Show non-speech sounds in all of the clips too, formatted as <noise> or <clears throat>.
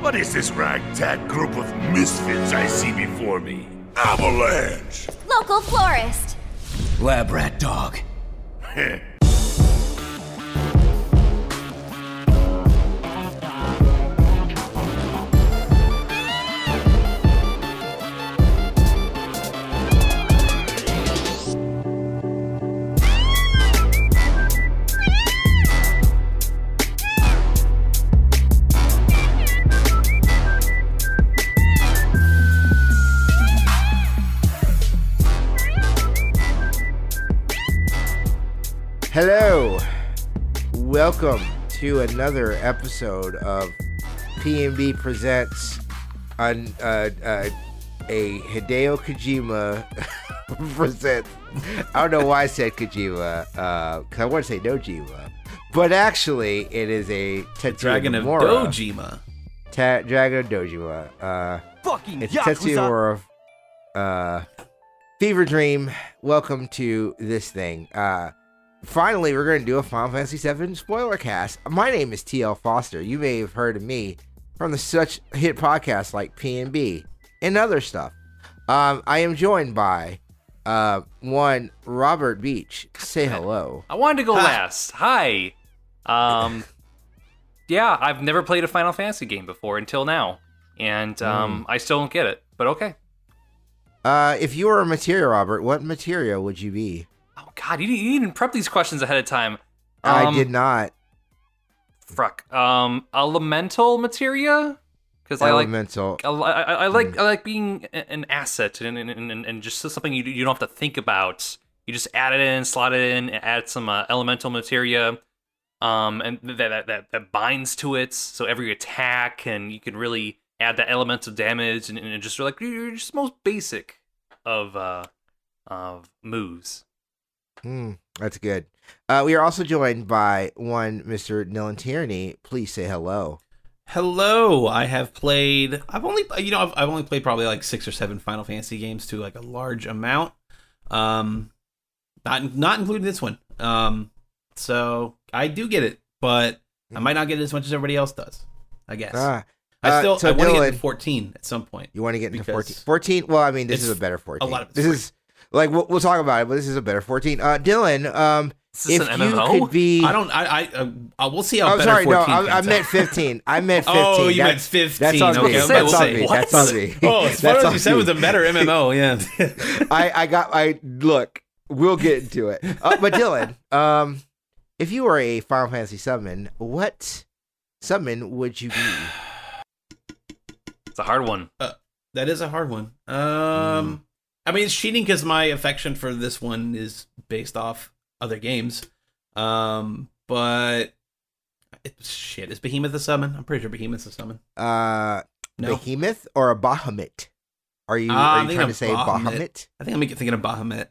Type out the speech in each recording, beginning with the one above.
What is this ragtag group of misfits I see before me? Avalanche! Local florist. Lab rat dog. <laughs> Hello, welcome to another episode of PNB presents an, uh, uh, a Hideo Kojima <laughs> presents. I don't know why I said Kojima, because I want to say Nojima, but actually it is a Tetsuya Dragon of Nomura. Dojima. Ta- Dragon of Dojima. Uh, Fucking it's Tetsuya Nomura. Uh, Fever Dream. Welcome to this thing. Uh, finally, we're going to do a Final Fantasy VII spoiler cast. My name is TL Foster. You may have heard of me from the such hit podcasts like P&B and other stuff. Um, I am joined by uh, one Robert Beach. Say <laughs> hello. I wanted to go last. Hi. Um, <laughs> yeah, I've never played a Final Fantasy game before until now, and um, I still don't get it. But okay. Uh, if you were a materia, Robert, what materia would you be? Oh God, you didn't, you didn't prep these questions ahead of time. I Um, did not. Fruck. Um, elemental materia, because I like. Elemental. I, I, I like I like being an asset and, and, and, and just something you you don't have to think about. You just add it in, slot it in, add some uh, elemental materia, um, and that, that that that binds to it. So every attack, and you can really add that elemental damage, and, and just like you're just most basic of uh of moves. Hmm, that's good. Uh, we are also joined by one Mr. Dylan Tierney. Please say hello. Hello, I have played. I've only, you know, I've, I've only played probably like six or seven Final Fantasy games to like a large amount. Um, not not including this one. Um, so I do get it, but I might not get it as much as everybody else does. I guess. Ah, I uh, still so I want to get Dylan- to fourteen at some point. you want to get into Because 14? 14? Well, I mean, this is a better 14. A lot of this free. is like we'll, we'll talk about it, but this is a better 14. Uh, Dylan, um, if an you could be, I don't. I. I. Uh, uh, we'll see how. I'm better sorry, no, I, I pans meant 15. I <laughs> meant 15. Oh, you meant That's- 15. That's on okay, me. I was about That's on me. what? That's on me. <laughs> Oh, as That's far as you said me. was a better MMO. <laughs> Yeah. I, I got I look. We'll get into it. Uh, but Dylan, um, if you were a Final Fantasy summon, what summon would you be? It's a hard one. That is a hard one. Um, I mean, it's cheating because my affection for this one is based off other games. Um, but it, shit, is Behemoth a summon? I'm pretty sure Behemoth's a summon. Uh, No, Behemoth or a Bahamut? Are you, Uh, are you trying to say Bahamut. Bahamut? I think I'm thinking of Bahamut.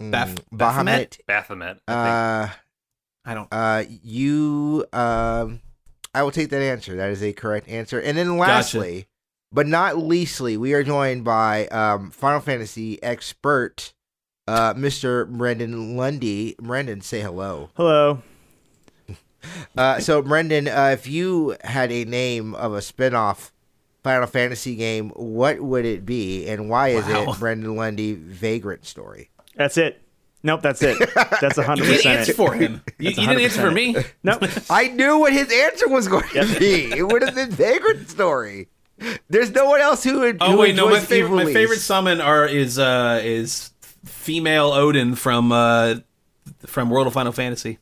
Mm, Baph- Bahamut. Baphomet. I think. Uh, I don't. uh, you um, I will take that answer. That is a correct answer. And then lastly, but not leastly, we are joined by um Final Fantasy expert, uh, Mr. Brendan Lundy. Brendan, say hello. Hello. <laughs> Uh, so Brendan, uh, if you had a name of a spin-off Final Fantasy game, what would it be, and why is Wow. it Brendan Lundy Vagrant Story? That's it. Nope, that's it. That's You hundred didn't percent answer it. for him. You, you didn't answer for me. Nope. I knew what his answer was going to be. It would have been Vagrant Story. There's no one else who would. Oh who wait, no. My favorite, my favorite summon are is uh is female Odin from uh from World of Final Fantasy.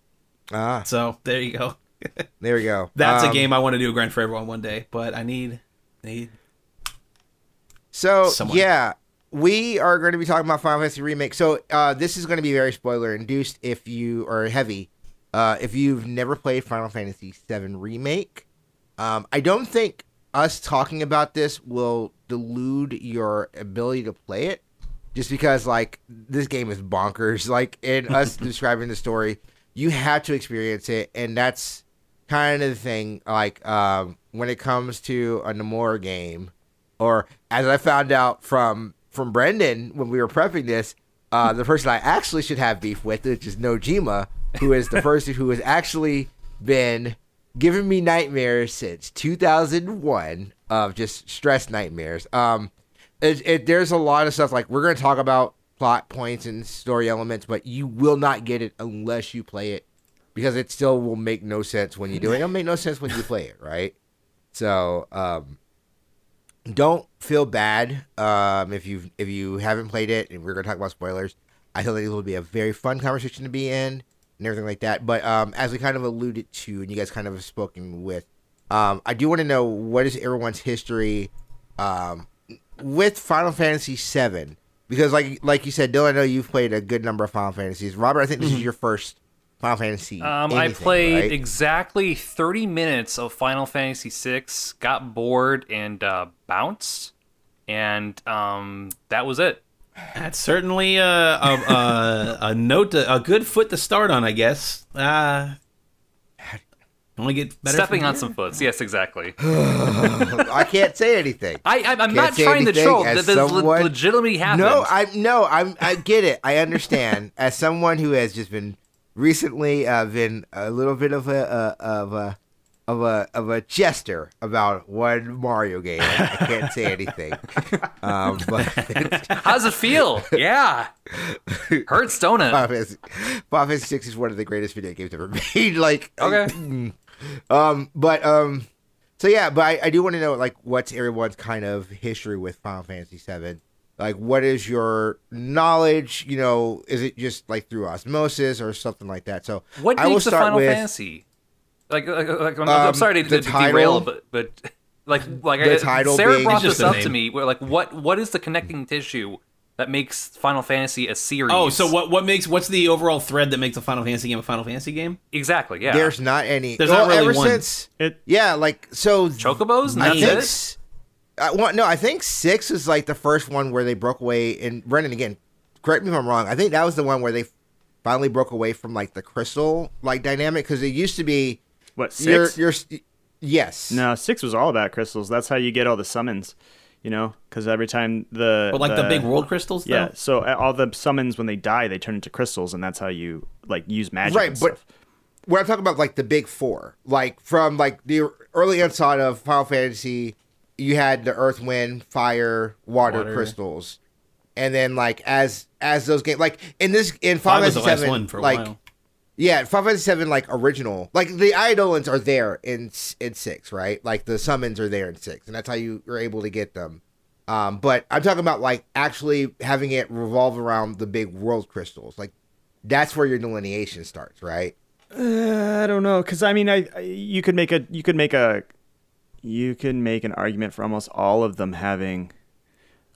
Ah, So there you go. <laughs> there we go. That's a Um, game I want to do a grind for everyone one day, but I need need So Someone. yeah, we are going to be talking about Final Fantasy remake. So uh, this is going to be very spoiler induced if you are heavy. Uh, if you've never played Final Fantasy VII remake, um, I don't think us talking about this will delude your ability to play it. Just because like this game is bonkers. <laughs> Like in us <laughs> describing the story, you have to experience it, and that's kind of the thing. Like um, when it comes to a Nomura game, or as I found out from from Brendan when we were prepping this, uh, the person I actually should have beef with, which is Nojima, who is the <laughs> person who has actually been giving me nightmares since 2001. of just stress nightmares. Um, it, it, there's a lot of stuff like we're going to talk about plot points and story elements, but you will not get it unless you play it because it still will make no sense when you do it. It'll make no sense when you play it, right? So, um, don't feel bad um, if you if you haven't played it, and we're going to talk about spoilers. I feel like it will be a very fun conversation to be in and everything like that. But um, as we kind of alluded to, and you guys kind of have spoken with, um, I do want to know what is everyone's history um, with Final Fantasy VII because, like like you said, Dylan, I know you've played a good number of Final Fantasies. Robert, I think this is your first Final Fantasy. Um, I played right? exactly 30 minutes of Final Fantasy VI, got bored and uh, bounced, and um, that was it. That's certainly a a, a, a note, to, a good foot to start on, I guess. Uh, only get better. Stepping from on here. some foots. Yes, exactly. <laughs> I can't say anything. I, I, I'm Can't trying to anything troll. as That this le- someone- legitimately happened. No, I no, I'm I get it. I understand. As someone who has just been recently uh, been a little bit of a uh, of a of a of a jester about one Mario game. I can't say anything. <laughs> Um, but <laughs> How does it feel? yeah. Hurts, don't it? Final Fantasy, Final Fantasy Six is one of the greatest video games ever <laughs> made. Like Okay. um, but um, so yeah, but I, I do want to know like what's everyone's kind of history with Final Fantasy Seven. Like, what is your knowledge? You know, is it just like through osmosis or something like that? So What I will makes a start Final with Fantasy? Like, like, like I'm, I'm Um, sorry to, the to derail, but but like like The I, title Sarah brought this up name. to me. Where like what what is the connecting tissue that makes Final Fantasy a series? Oh, so what? What makes? What's the overall thread that makes a Final Fantasy game a Final Fantasy game? exactly? Yeah. there's not any. There's well, not really ever one. since It yeah, like so Chocobos. I that's think it. s- I want no. I think six is like the first one where they broke away. And Brendan, again, correct me if I'm wrong. I think that was the one where they finally broke away from like the crystal like dynamic because it used to be what 6 you're you're yes No, six was all about crystals. That's how you get all the summons. You know, because every time the But like the, big world crystals. Though? yeah, so all the summons when they die, they turn into crystals, and that's how you like use magic. Right, and but- stuff. When I'm talking about like the big four, like from like the early onset of Final Fantasy, you had the Earth, Wind, Fire, Water, Water. crystals, and then like as as those games, like in this in Final Fantasy last Seven, one for a like while. Yeah, Final Fantasy Seven like original, like the Eidolons are there in in six, right? Like the summons are there in six, and that's how you are able to get them. Um, but I'm talking about like actually having it revolve around the big world crystals. Like that's where your delineation starts, right? Uh, I don't know, because I mean, I, I you could make a you could make a you could make an argument for almost all of them having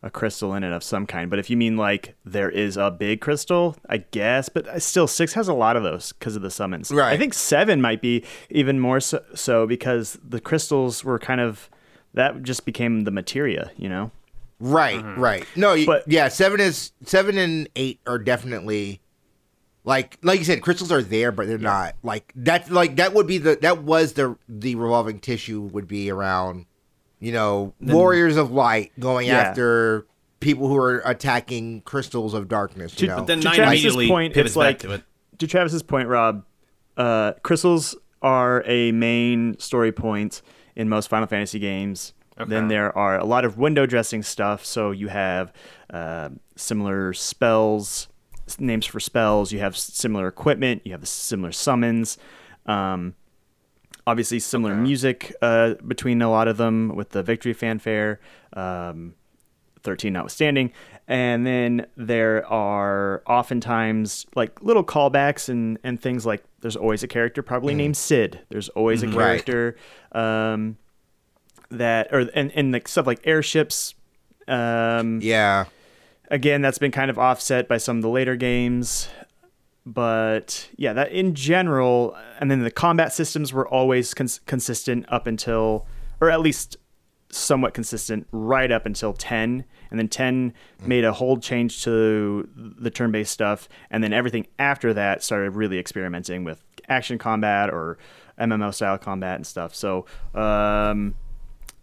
a crystal in it of some kind. But if you mean like there is a big crystal, I guess. But uh, still, six has a lot of those because of the summons. Right. I think seven might be even more so, so because the crystals were kind of that just became the materia. You know. Right, right. No, But- yeah, seven is seven and eight are definitely like like you said, crystals are there, but they're not like that. Like that would be the that was the the revolving tissue would be around, you know, warriors of light going Yeah. after people who are attacking crystals of darkness. You To- know, But then To Travis's point, pivots it's like- to it. to Travis's point, Rob, uh, crystals are a main story point in most Final Fantasy games. Then there are a lot of window dressing stuff. So you have uh, similar spells, names for spells. You have similar equipment. You have similar summons. Um, obviously, similar music uh, between a lot of them with the victory fanfare. Um, 13 notwithstanding. And then there are oftentimes like little callbacks and, and things like there's always a character probably named Sid. There's always a Right. character um, that, or, and, and like stuff like airships. Um, yeah, again, that's been kind of offset by some of the later games. But yeah, that in general, and then the combat systems were always cons- consistent up until, or at least somewhat consistent right up until 10 and then 10 made a whole change to the turn-based stuff and then everything after that started really experimenting with action combat or mmo style combat and stuff. So um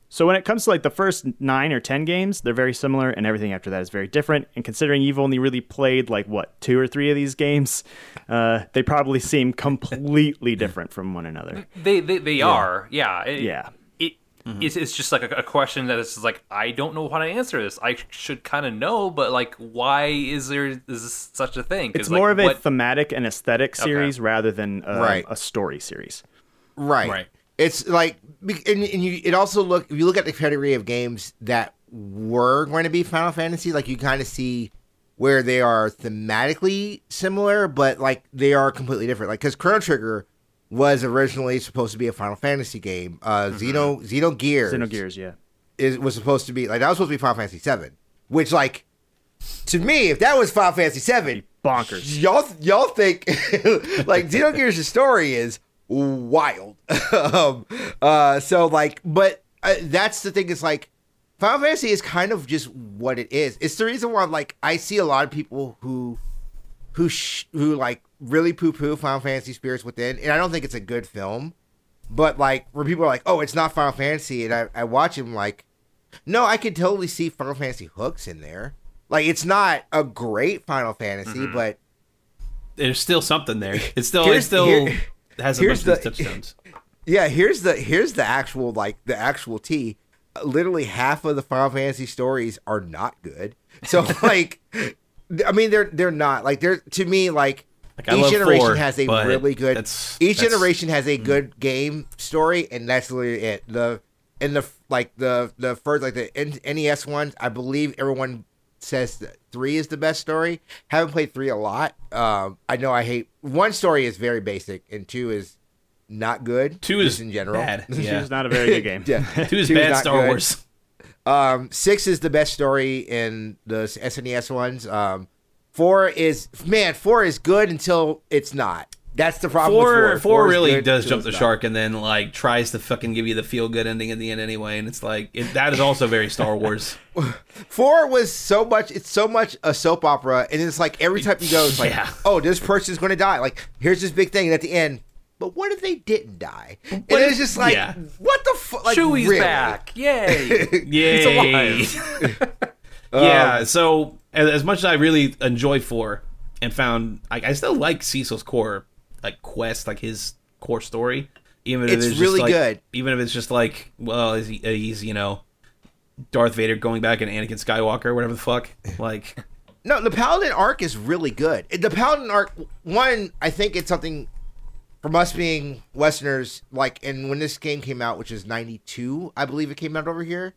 so when it comes to like the first nine or ten games, they're very similar, and everything after that is very different. And considering you've only really played like what two or three of these games, <laughs> uh, they probably seem completely different from one another. They they, they are. Yeah. It, Yeah. It, it's, it's just like a, a question that is like I don't know how to answer this. I should kind of know, but like, why is there is this such a thing? It's like, more of a what- thematic and aesthetic series rather than um, Right. a story series. Right. Right. It's like, be- and, and you, it also look if you look at the category of games that were going to be Final Fantasy, like you kind of see where they are thematically similar, but like they are completely different. Like because Chrono Trigger was originally supposed to be a Final Fantasy game. Uh, Xeno Xeno Gears, Xenogears, yeah. is was supposed to be like that was supposed to be Final Fantasy Seven, which like to me, if that was Final Fantasy Seven, Bonkers. y'all y'all think <laughs> like Xenogears' story is wild. <laughs> um, uh, so like, but uh, that's the thing. Is like Final Fantasy is kind of just what it is. It's the reason why like I see a lot of people who who sh- who like really poo poo Final Fantasy Spirits Within, and I don't think it's a good film. But like where people are like, oh, it's not Final Fantasy, and I, I watch him like, no, I could totally see Final Fantasy hooks in there. Like it's not a great Final Fantasy, Mm-hmm. but There's still something there. It's still Here's- it still here- has a here's bunch of the- <laughs> yeah, here's the here's the actual like the actual tea. Literally half of the Final Fantasy stories are not good. So <laughs> like, I mean they're they're not like they're to me like. Like, each generation four, has a really good. that's- each that's- generation has a mm. good game story, and that's literally it. The in the like the the first like the NES ones, I believe everyone says that three is the best story. Haven't played three a lot. Um, I know I hate one story is very basic, and two is not good. Two is in general. bad. It's <laughs> Yeah. just not a very good game. yeah, <laughs> Two is Two is bad not Star good. Wars. Um, six is the best story in the SNES ones. Um, four is man, four is good until it's not. That's the problem. Four, with four, four really does jump the not. shark and then like tries to fucking give you the feel good ending at the end anyway, and it's like it, that is also very Star Wars. <laughs> Four was so much. It's so much a soap opera, and it's like every time you go, it's like, Yeah. oh, this person's going to die. Like here's this big thing, and at the end, but what if they didn't die? And it's just like, yeah. what the fuck? Like, Chewie's really? back! Yay! <laughs> Yay! alive. <laughs> Um, yeah. So as, as much as I really enjoy four and found, I, I still like Cecil's core like quest, like his core story. Even if It's it's, just really like- good. Even if it's just like, well, he, uh, he's you know, Darth Vader going back and Anakin Skywalker, whatever the fuck. <laughs> Like, No, the Paladin arc is really good. The Paladin arc, one, I think it's something from us being Westerners, like, and when this game came out, which is 92, I believe it came out over here,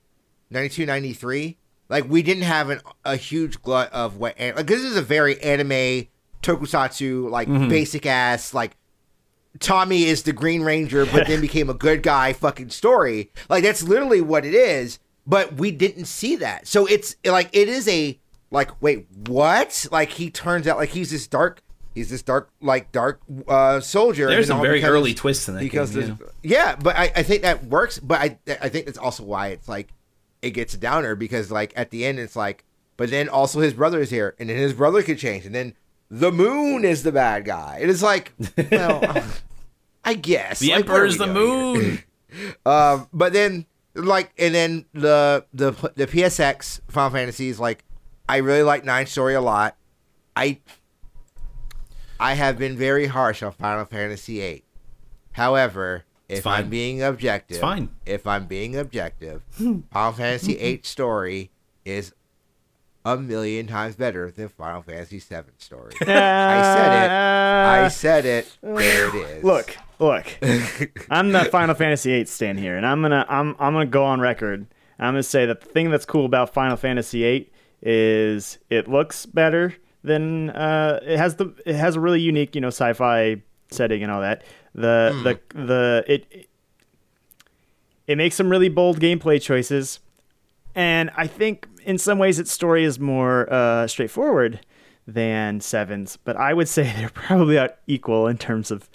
92, 93, like, we didn't have an, a huge glut of what, like, this is a very anime, tokusatsu, like, basic ass, like, Tommy is the Green Ranger, but then <laughs> became a good guy fucking story. Like that's literally what it is. But we didn't see that. So it's like it is a like wait, what? Like he turns out like he's this dark he's this dark like dark uh soldier. there's some all very becomes- early twists in that because game. there's- yeah, but I, I think that works. But I I think that's also why it's like it gets a downer because like at the end it's like, but then also his brother is here, and then his brother could change, and then the moon is the bad guy. It is like, <laughs> well, I guess The Like, what are Emperor's we the moon. <clears throat> Um, but then like, and then the the the PSX Final Fantasies like, I really like Nine Story a lot. I I have been very harsh on Final Fantasy VIII. However, if. I'm being objective, It's fine. If I'm being objective, <laughs> Final Fantasy VIII story is a million times better than Final Fantasy VII story. <laughs> I said it. I said it. There it is. Look, look. <laughs> I'm the Final Fantasy VIII stand here, and I'm gonna I'm I'm gonna go on record. I'm gonna say that the thing that's cool about Final Fantasy VIII is it looks better than uh, it has the it has a really unique you know sci-fi setting and all that. The the the it it makes some really bold gameplay choices, and I think in some ways its story is more uh, straightforward than Seven's. But I would say <laughs> they're probably about equal in terms of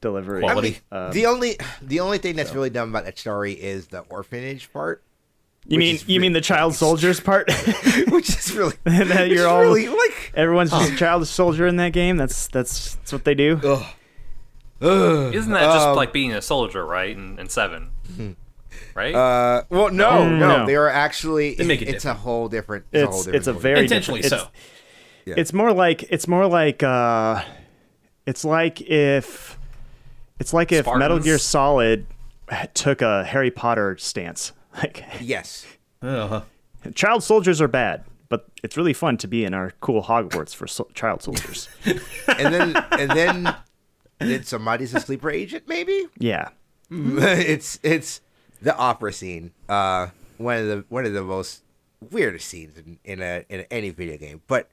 delivery. Quality. Um, the only the only thing that's really dumb about that story is the orphanage part, You mean is you mean the child <laughs> soldiers part? <laughs> which is really And that you're all really like everyone's just a child soldier in that game. That's that's that's what they do. Isn't that just Um, like being a soldier, right? In, in seven, right? uh well no Mm, no, no. they are actually They make it it's a whole different it's, a whole different it's a very Intentionally different- so. It's, it's more like it's more like uh, it's like if it's like if Metal Gear Solid took a Harry Potter stance. <laughs> Like Yes. Ugh. child soldiers are bad, but it's really fun to be in our cool Hogwarts for so- child soldiers. <laughs> And then and then did somebody's a sleeper agent maybe? yeah. <laughs> it's it's the opera scene. Uh, one of the one of the most weirdest scenes in, in a in any video game. But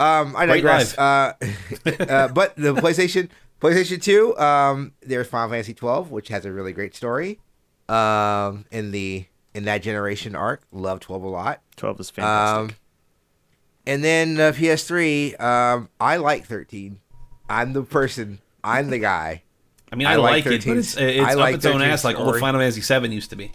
um, I digress. Uh, <laughs> uh, but the PlayStation PlayStation Two, um, there's Final Fantasy twelve, which has a really great story. Um, in the in that generation arc, love twelve a lot. 12 is fantastic. Um, and then uh, PS3, um, I like 13. I'm the person. I'm the guy. I mean, I I, like like, it, but it's, it's I up its own 13's ass like old story. Final Fantasy VII used to be.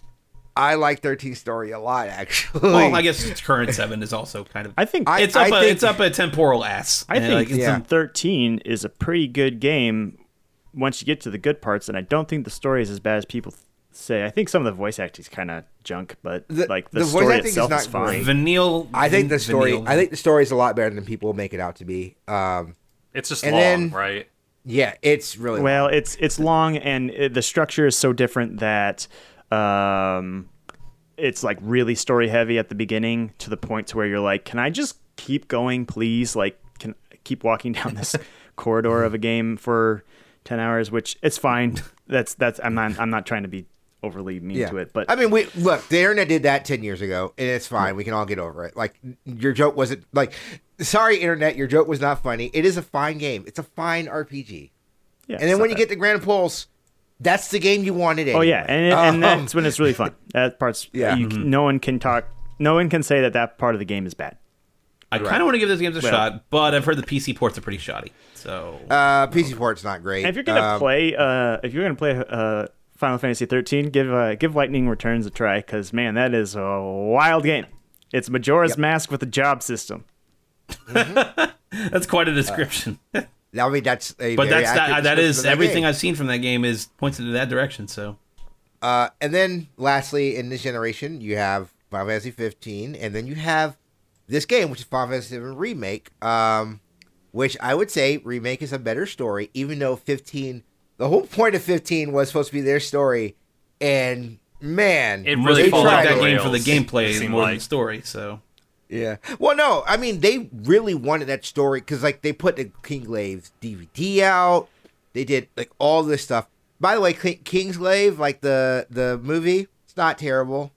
I like 13 story a lot, actually. Well, I guess its current seven is also kind of. I think I- it's up. a, think- it's up a temporal ass. I think like, it's yeah. 13 is a pretty good game once you get to the good parts, and I don't think the story is as bad as people say. I think some of the voice acting is kind of junk, but The- like the, the voice story acting is itself not is fine. great. Vanille. I think the story. Vanille. I think the story is a lot better than people make it out to be. Um, It's just long, then- right? Yeah, it's really Well, it's it's long and it, the structure is so different that um, it's like really story heavy at the beginning to the point to where you're like, can I just keep going, please? Like, can I keep walking down this <laughs> corridor of a game for ten hours? Which it's fine. That's that's I'm not I'm not trying to be overly mean yeah. to it, but I mean, we look. The internet did that 10 years ago, and it's fine. We can all get over it. Like your joke wasn't like. Sorry, internet. Your joke was not funny. It is a fine game. It's a fine RPG. yeah, And then when not you bad. get the Gran Pulse, that's the game you wanted. In. Oh yeah, and, and Um, that's when it's really fun. <laughs> That part's Yeah. You, Mm-hmm. No one can talk. No one can say that that part of the game is bad. I kind of want to give those games a Well- shot, but I've heard the PC ports are pretty shoddy. So uh, PC port's not great. And if you're gonna Um, play, uh, if you're gonna play uh, Final Fantasy 13, give uh, give Lightning Returns a try, because man, that is a wild game. It's Majora's Yep. Mask with a job system. <laughs> that's quite a description. <laughs> I mean, that's a but very that's that. That description is of that everything game. I've seen from that game is points into that direction. So Uh, and then lastly, in this generation, you have Final Fantasy 15, and then you have this game, which is Final Fantasy 7 Remake, um, which I would say Remake is a better story, even though 15, the whole point of 15 was supposed to be their story, and man, It really really falls like that the game for the gameplay it seemed more than the story. So Yeah. Well, no, I mean they really wanted that story because like they put the Kingsglaives DVD out. They did like all this stuff. By the way, King- Kingsglaive, like the the movie, it's not terrible.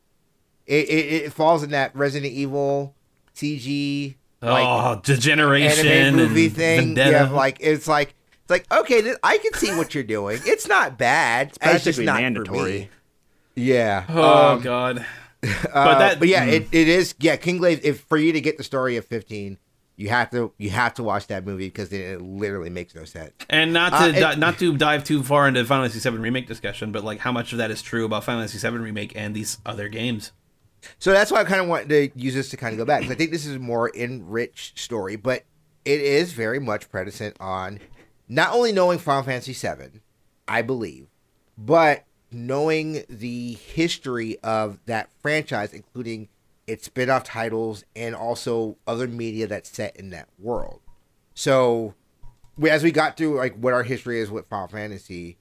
It it, it falls in that Resident Evil CG like oh, degeneration anime movie and thing. Vendetta. Yeah, like it's like it's like okay, th- I can see what you're doing. It's not bad. It's, just not mandatory. Yeah. oh um, god. <laughs> uh, but that, but yeah, mm. it, it is. Yeah, Kingsglaive. If for you to get the story of fifteen, you have to you have to watch that movie because it, it literally makes no sense. And not to Uh, it- di- not to dive too far into Final Fantasy VII remake discussion, but like how much of that is true about Final Fantasy VII remake and these other games? So that's why I kind of wanted to use this to kind of go back. 'cause I think this is a more enriched story, but it is very much predicent on not only knowing Final Fantasy VII, I believe, but knowing the history of that franchise, including its spin-off titles and also other media that's set in that world. So, as we got through like what our history is with Final Fantasy,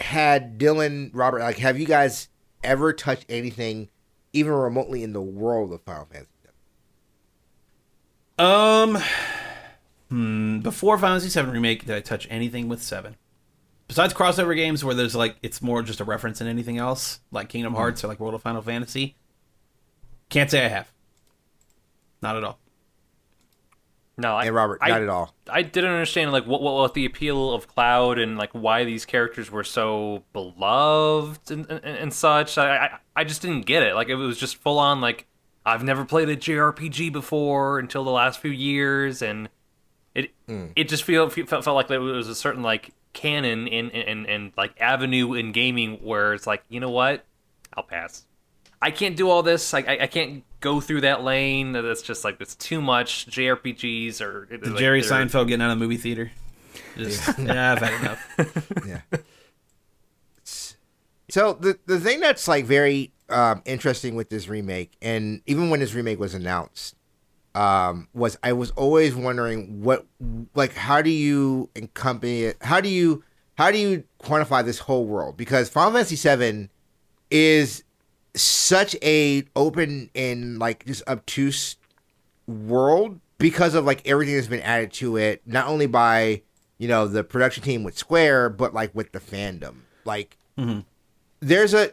had Dylan Robert like have you guys ever touched anything even remotely in the world of Final Fantasy? Um, hmm, before Final Fantasy VII remake, did I touch anything with seven? Besides crossover games where there's like it's more just a reference than anything else, like Kingdom Hearts or like World of Final Fantasy. Can't say I have. Not at all. No, I, And Robert, I, not at all. I didn't understand like what, what what the appeal of Cloud and like why these characters were so beloved and, and, and such. I, I I just didn't get it. Like it was just full on like I've never played a JRPG before until the last few years, and it it just feel, felt felt like there was a certain like canon in and and like avenue in gaming where it's like you know what I'll pass. I can't do all this. I, I, I can't go through that lane. That's just like it's too much. JRPGs or like, Jerry they're- Seinfeld getting out of the movie theater. Just, <laughs> yeah, I've had enough. <laughs> Yeah. so the the thing that's like very um, interesting with this remake, and even when this remake was announced, um, was I was always wondering what like how do you encompass it? How do you how do you quantify this whole world? Because Final Fantasy VII is such a open and like just obtuse world because of like everything that's been added to it, not only by you know the production team with Square, but like with the fandom. Like there's a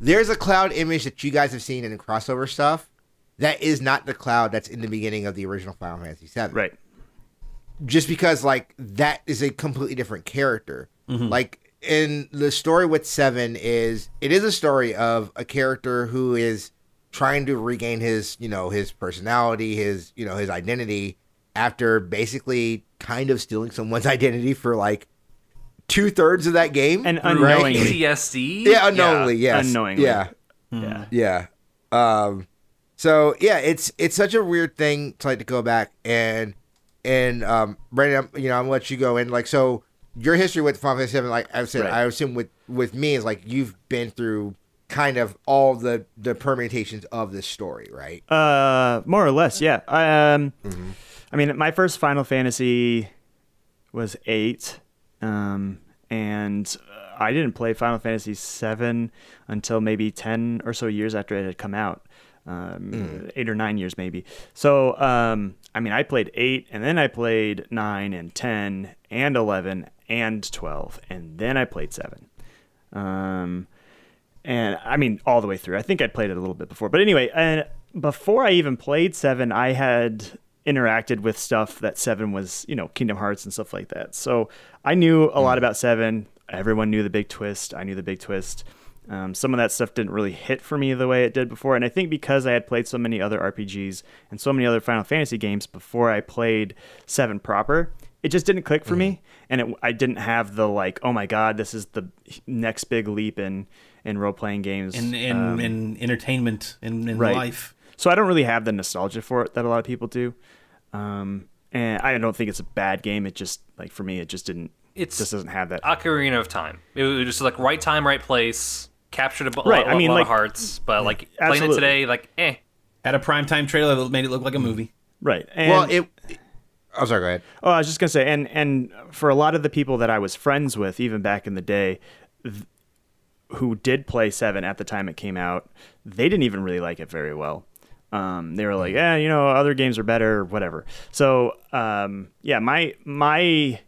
there's a cloud image that you guys have seen in the crossover stuff that is not the cloud that's in the beginning of the original Final Fantasy VII Right. just because like that is a completely different character. Like in the story with Seven is it is a story of a character who is trying to regain his you know his personality, his you know his identity after basically kind of stealing someone's <laughs> identity for like two thirds of that game And Through unknowingly. PTSD. yeah, unknowingly, yes, Unknowingly. yeah. Yeah. Yeah. Um so yeah, it's it's such a weird thing to like to go back and and um Brandon, I'm, you know, I'm gonna let you go in like so your history with Final Fantasy Seven, like I've said, Right. I assume with with me is like you've been through kind of all the the permutations of this story, right? Uh, more or less, yeah. I, um, Mm-hmm. I mean, my first Final Fantasy was eight, um, and I didn't play Final Fantasy seven until maybe ten or so years after it had come out, um, Mm. eight or nine years maybe. So, um, I mean, I played eight, and then I played nine and ten and eleven and twelve, and then I played seven. Um, and I mean all the way through. I think I'd played it a little bit before, but anyway, and before I even played Seven, I had interacted with stuff that Seven was, you know, Kingdom Hearts and stuff like that. So I knew a lot about Seven. Everyone knew the big twist. I knew the big twist. Um, some of that stuff didn't really hit for me the way it did before, and I think because I had played so many other RPGs and so many other Final Fantasy games before I played Seven proper, it just didn't click for me, and it, I didn't have the like, oh my god, this is the next big leap in in role playing games. in in, Um, in entertainment in, in right. life. so I don't really have the nostalgia for it that a lot of people do. Um, and I don't think it's a bad game. It just like for me, it just didn't. It's- just doesn't have that. Ocarina of Time. It was just like right time, right place. Captured a bu- Right, lot, I mean, lot like- of hearts, but like playing it today, like eh. Had a primetime trailer that made it look like a movie. right. And, well, it. I Oh, sorry. Go ahead. Oh, I was just gonna say, and and for a lot of the people that I was friends with, even back in the day, th- who did play Seven at the time it came out, they didn't even really like it very well. Um, they were like, yeah, you know, other games are better, whatever. So, um, yeah, my my.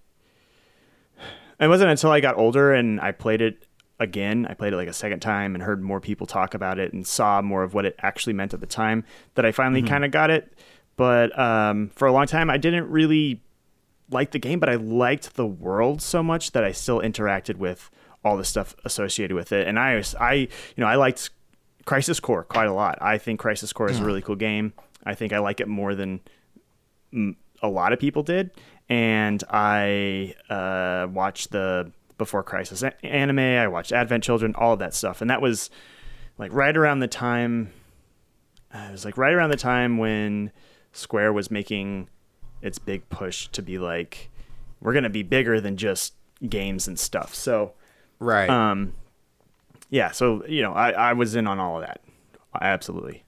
It wasn't until I got older and I played it again. I played it like a second time and heard more people talk about it and saw more of what it actually meant at the time that I finally kind of got it. But um, for a long time, I didn't really like the game, but I liked the world so much that I still interacted with all the stuff associated with it. And I was, I, you know, I liked Crisis Core quite a lot. I think Crisis Core is a really cool game. I think I like it more than mm, a lot of people did. And I uh, watched the Before Crisis anime. I watched Advent Children, all of that stuff. And that was like right around the time. uh, It was like right around the time when Square was making its big push to be like, we're gonna be bigger than just games and stuff. So, Right. um, yeah. So you know, I I was in on all of that. Absolutely.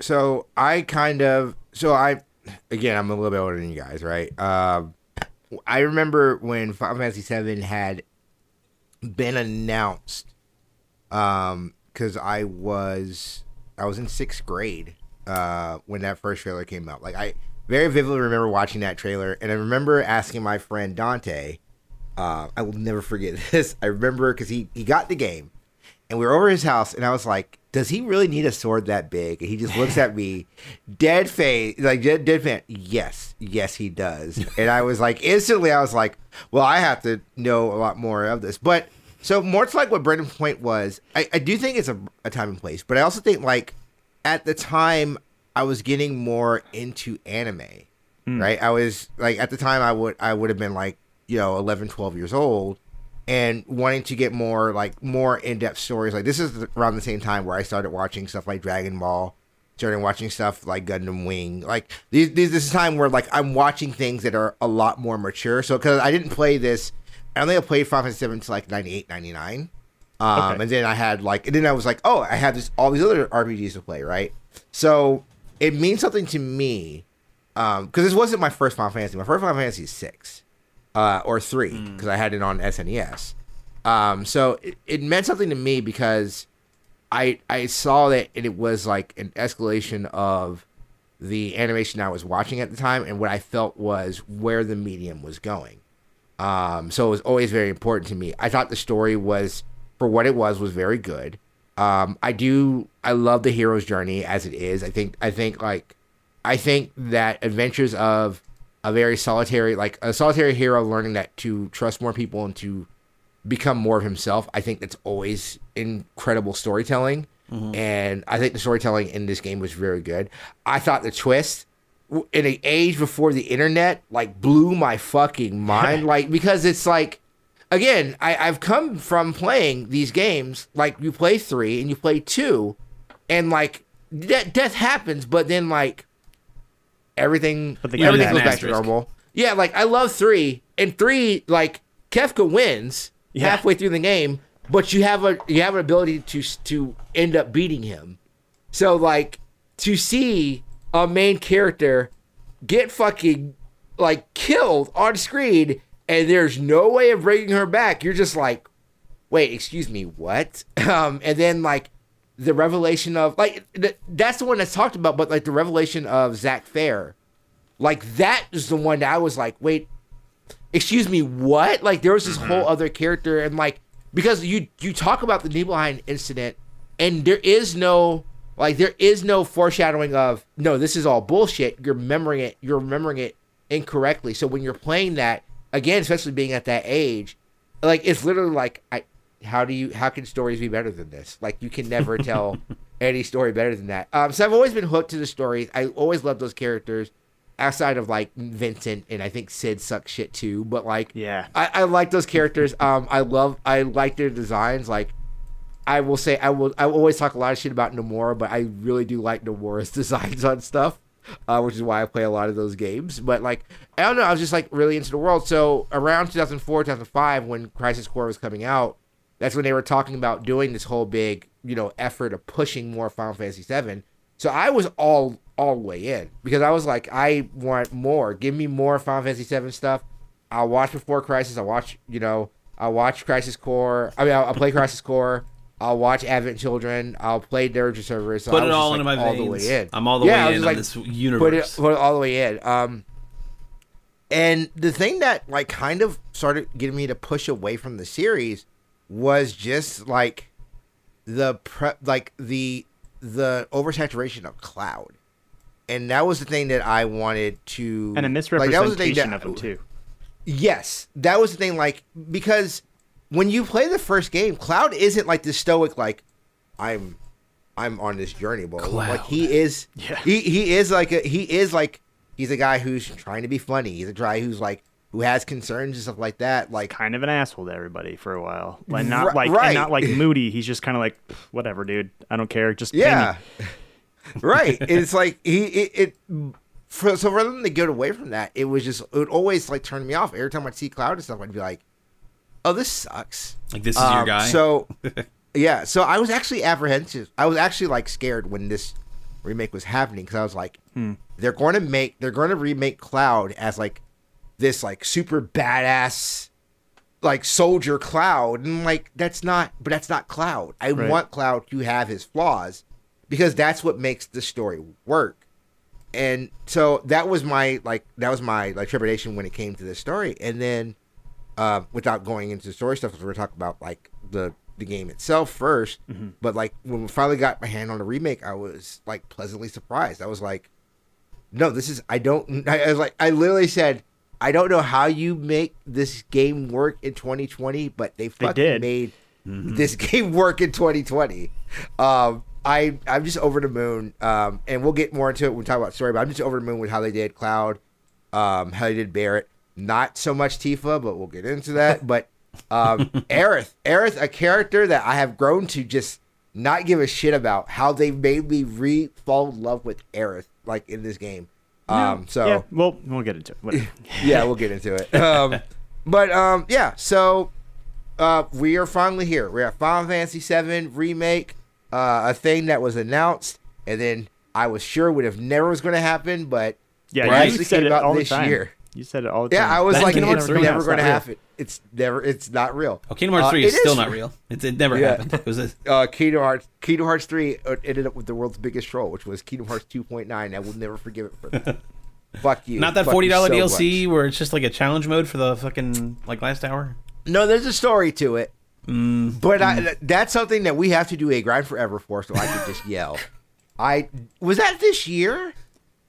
so I kind of so I again I'm a little bit older than you guys, right? Um, I remember when Final Fantasy VII had been announced, um, because I was I was in sixth grade uh when that first trailer came out. Like I very vividly remember watching that trailer, and I remember asking my friend Dante. Uh, I will never forget <laughs> this. I remember because he he got the game, and we were over his house, and I was like, "Does he really need a sword that big?" And he just looks at me, <laughs> dead face, like dead, dead fan. Yes, yes, he does. And I was like, instantly, I was like, "Well, I have to know a lot more of this." But so more to like what Brendan's point was, I, I do think it's a, a time and place, but I also think like at the time I was getting more into anime, hmm. right? I was like at the time I would I would have been like you know 11, 12 years old and wanting to get more like more in-depth stories. Like this is around the same time where i started watching stuff like dragon ball started watching stuff like gundam wing. Like these, these this is time where like i'm watching things that are a lot more mature. So because i didn't play this i only played final fantasy 7 to like 98 99 um Okay. and then i had like and then i was like oh i have this all these other rpgs to play right? So it means something to me um because this wasn't my first final fantasy. My first final fantasy is six uh, or three because I had it on SNES. Um, so it, it meant something to me because I I saw that and it was like an escalation of the animation I was watching at the time and what I felt was where the medium was going. Um, so it was always very important to me. I thought the story was, for what it was, was very good. Um, I do, I love the hero's journey as it is. I think, I think like, I think that adventures of a very solitary, like a solitary hero learning that to trust more people and to become more of himself. I think that's always incredible storytelling. Mm-hmm. And I think the storytelling in this game was very good. I thought the twist in an age before the internet like blew my fucking <laughs> mind. like because it's like again, I, I've come from playing these games like you play three and you play two, and like de- death happens, but then like everything But everything goes back. back to normal. Yeah, like I love three and three. Like Kefka wins Yeah. halfway through the game, but you have a you have an ability to to end up beating him. So like to see a main character get fucking like killed on screen and there's no way of bringing her back, you're just like, wait, excuse me, what? <laughs> Um, and then like the revelation of like th- that's the one that's talked about, but like the revelation of Zack Fair, like that is the one that I was like, wait, excuse me, what? Like there was this whole mm-hmm. other character, and like because you you talk about the Nibelheim incident, and there is no like there is no foreshadowing of no, this is all bullshit. You're remembering it. You're remembering it incorrectly. So when you're playing that again, especially being at that age, like it's literally like I. How do you? How can stories be better than this? Like you can never tell <laughs> any story better than that. Um, so I've always been hooked to the stories. I always love those characters outside of like Vincent and I think Sid sucks shit too. But like, Yeah. I, I like those characters. Um, I love, I like their designs. Like, I will say, I will, I will always talk a lot of shit about Nomura, but I really do like Nomura's <laughs> designs on stuff, uh, which is why I play a lot of those games. But like, I don't know, I was just like really into the world. So around 2004, 2005, when Crisis Core was coming out, that's when they were talking about doing this whole big, you know, effort of pushing more Final Fantasy VII. So I was all all the way in because I was like, I want more. Give me more Final Fantasy VII stuff. I'll watch before Crisis. I'll watch, you know, I'll watch Crisis Core. I mean, I'll, I'll play Crisis Core. I'll watch Advent Children. I'll play Dirge Server. So Put I it all into like, my all veins. the way in. I'm all the Yeah, way in on just this Put it, universe. put it all the way in. Um, and the thing that like kind of started getting me to push away from the series was just like the pre- like the the oversaturation of cloud and that was the thing that i wanted to And a like, that was the thing misrepresentation that- of him too. yes that was the thing like because when you play the first game cloud isn't like this stoic like i'm i'm on this journey bro like he is Yeah. he, he is like a, he is like he's a guy who's trying to be funny he's a guy who's like who has concerns and stuff like that like Kind of an asshole to everybody for a while. Like not Ri- like right. and not like <laughs> moody. He's just kind of like whatever, dude. I don't care. Just. Yeah. <laughs> right. It's like he it, it for, so rather than to get away from that, it was just it would always like turn me off. Every time I'd see Cloud and stuff, I'd be like, "Oh, this sucks." like this is your Um, guy. So <laughs> yeah, so I was actually apprehensive. I was actually like scared when this remake was happening because I was like, they're going to make they're going to remake Cloud as like this like super badass like soldier Cloud, and like that's not, but that's not Cloud. I Right. want Cloud to have his flaws because that's what makes the story work. And so that was my like that was my like trepidation when it came to this story, and then uh, without going into the story stuff, because we're talking about like the the game itself 1st But like when we finally got my hand on the remake, I was like pleasantly surprised. I was like, no, this is I don't. <laughs> I, I was like, I literally said, I don't know how you make this game work in 2020, but they fucking did. made this <laughs> game work in 2020. Um, I I'm just over the moon. Um, and we'll get more into it when we talk about story. But I'm just over the moon with how they did Cloud, um, how they did Barret. Not so much Tifa, but we'll get into that. <laughs> But um, Aerith, Aerith, a character that I have grown to just not give a shit about. How they made me re fall in love with Aerith, like in this game. Um, so yeah, well, we'll get into it. <laughs> Yeah, we'll get into it. <laughs> Um, but um, yeah, so uh, we are finally here. We're at Final Fantasy VII remake, uh, a thing that was announced, and then I was sure would have never was going to happen, but Yeah, it actually said came it out this year. You said it all the Yeah, time. Yeah, I was That like, Kingdom it's Hearts 3 never going to not real. happen. It's never. It's not real. Oh, Kingdom Hearts Uh, Three is still is- not real. It's, it never Yeah. happened. It was a, <laughs> Uh, Kingdom Hearts. Kingdom Hearts three uh, ended up with the world's biggest troll, which was Kingdom Hearts two point nine. I will never forgive it for that. <laughs> Fuck you. not that Fuck forty dollar so DLC much. where it's just like a challenge mode for the fucking like last hour. No, there's a story to it. Mm, But I, that's something that we have to do a grind forever for, so I could just yell. <laughs> I was that this year.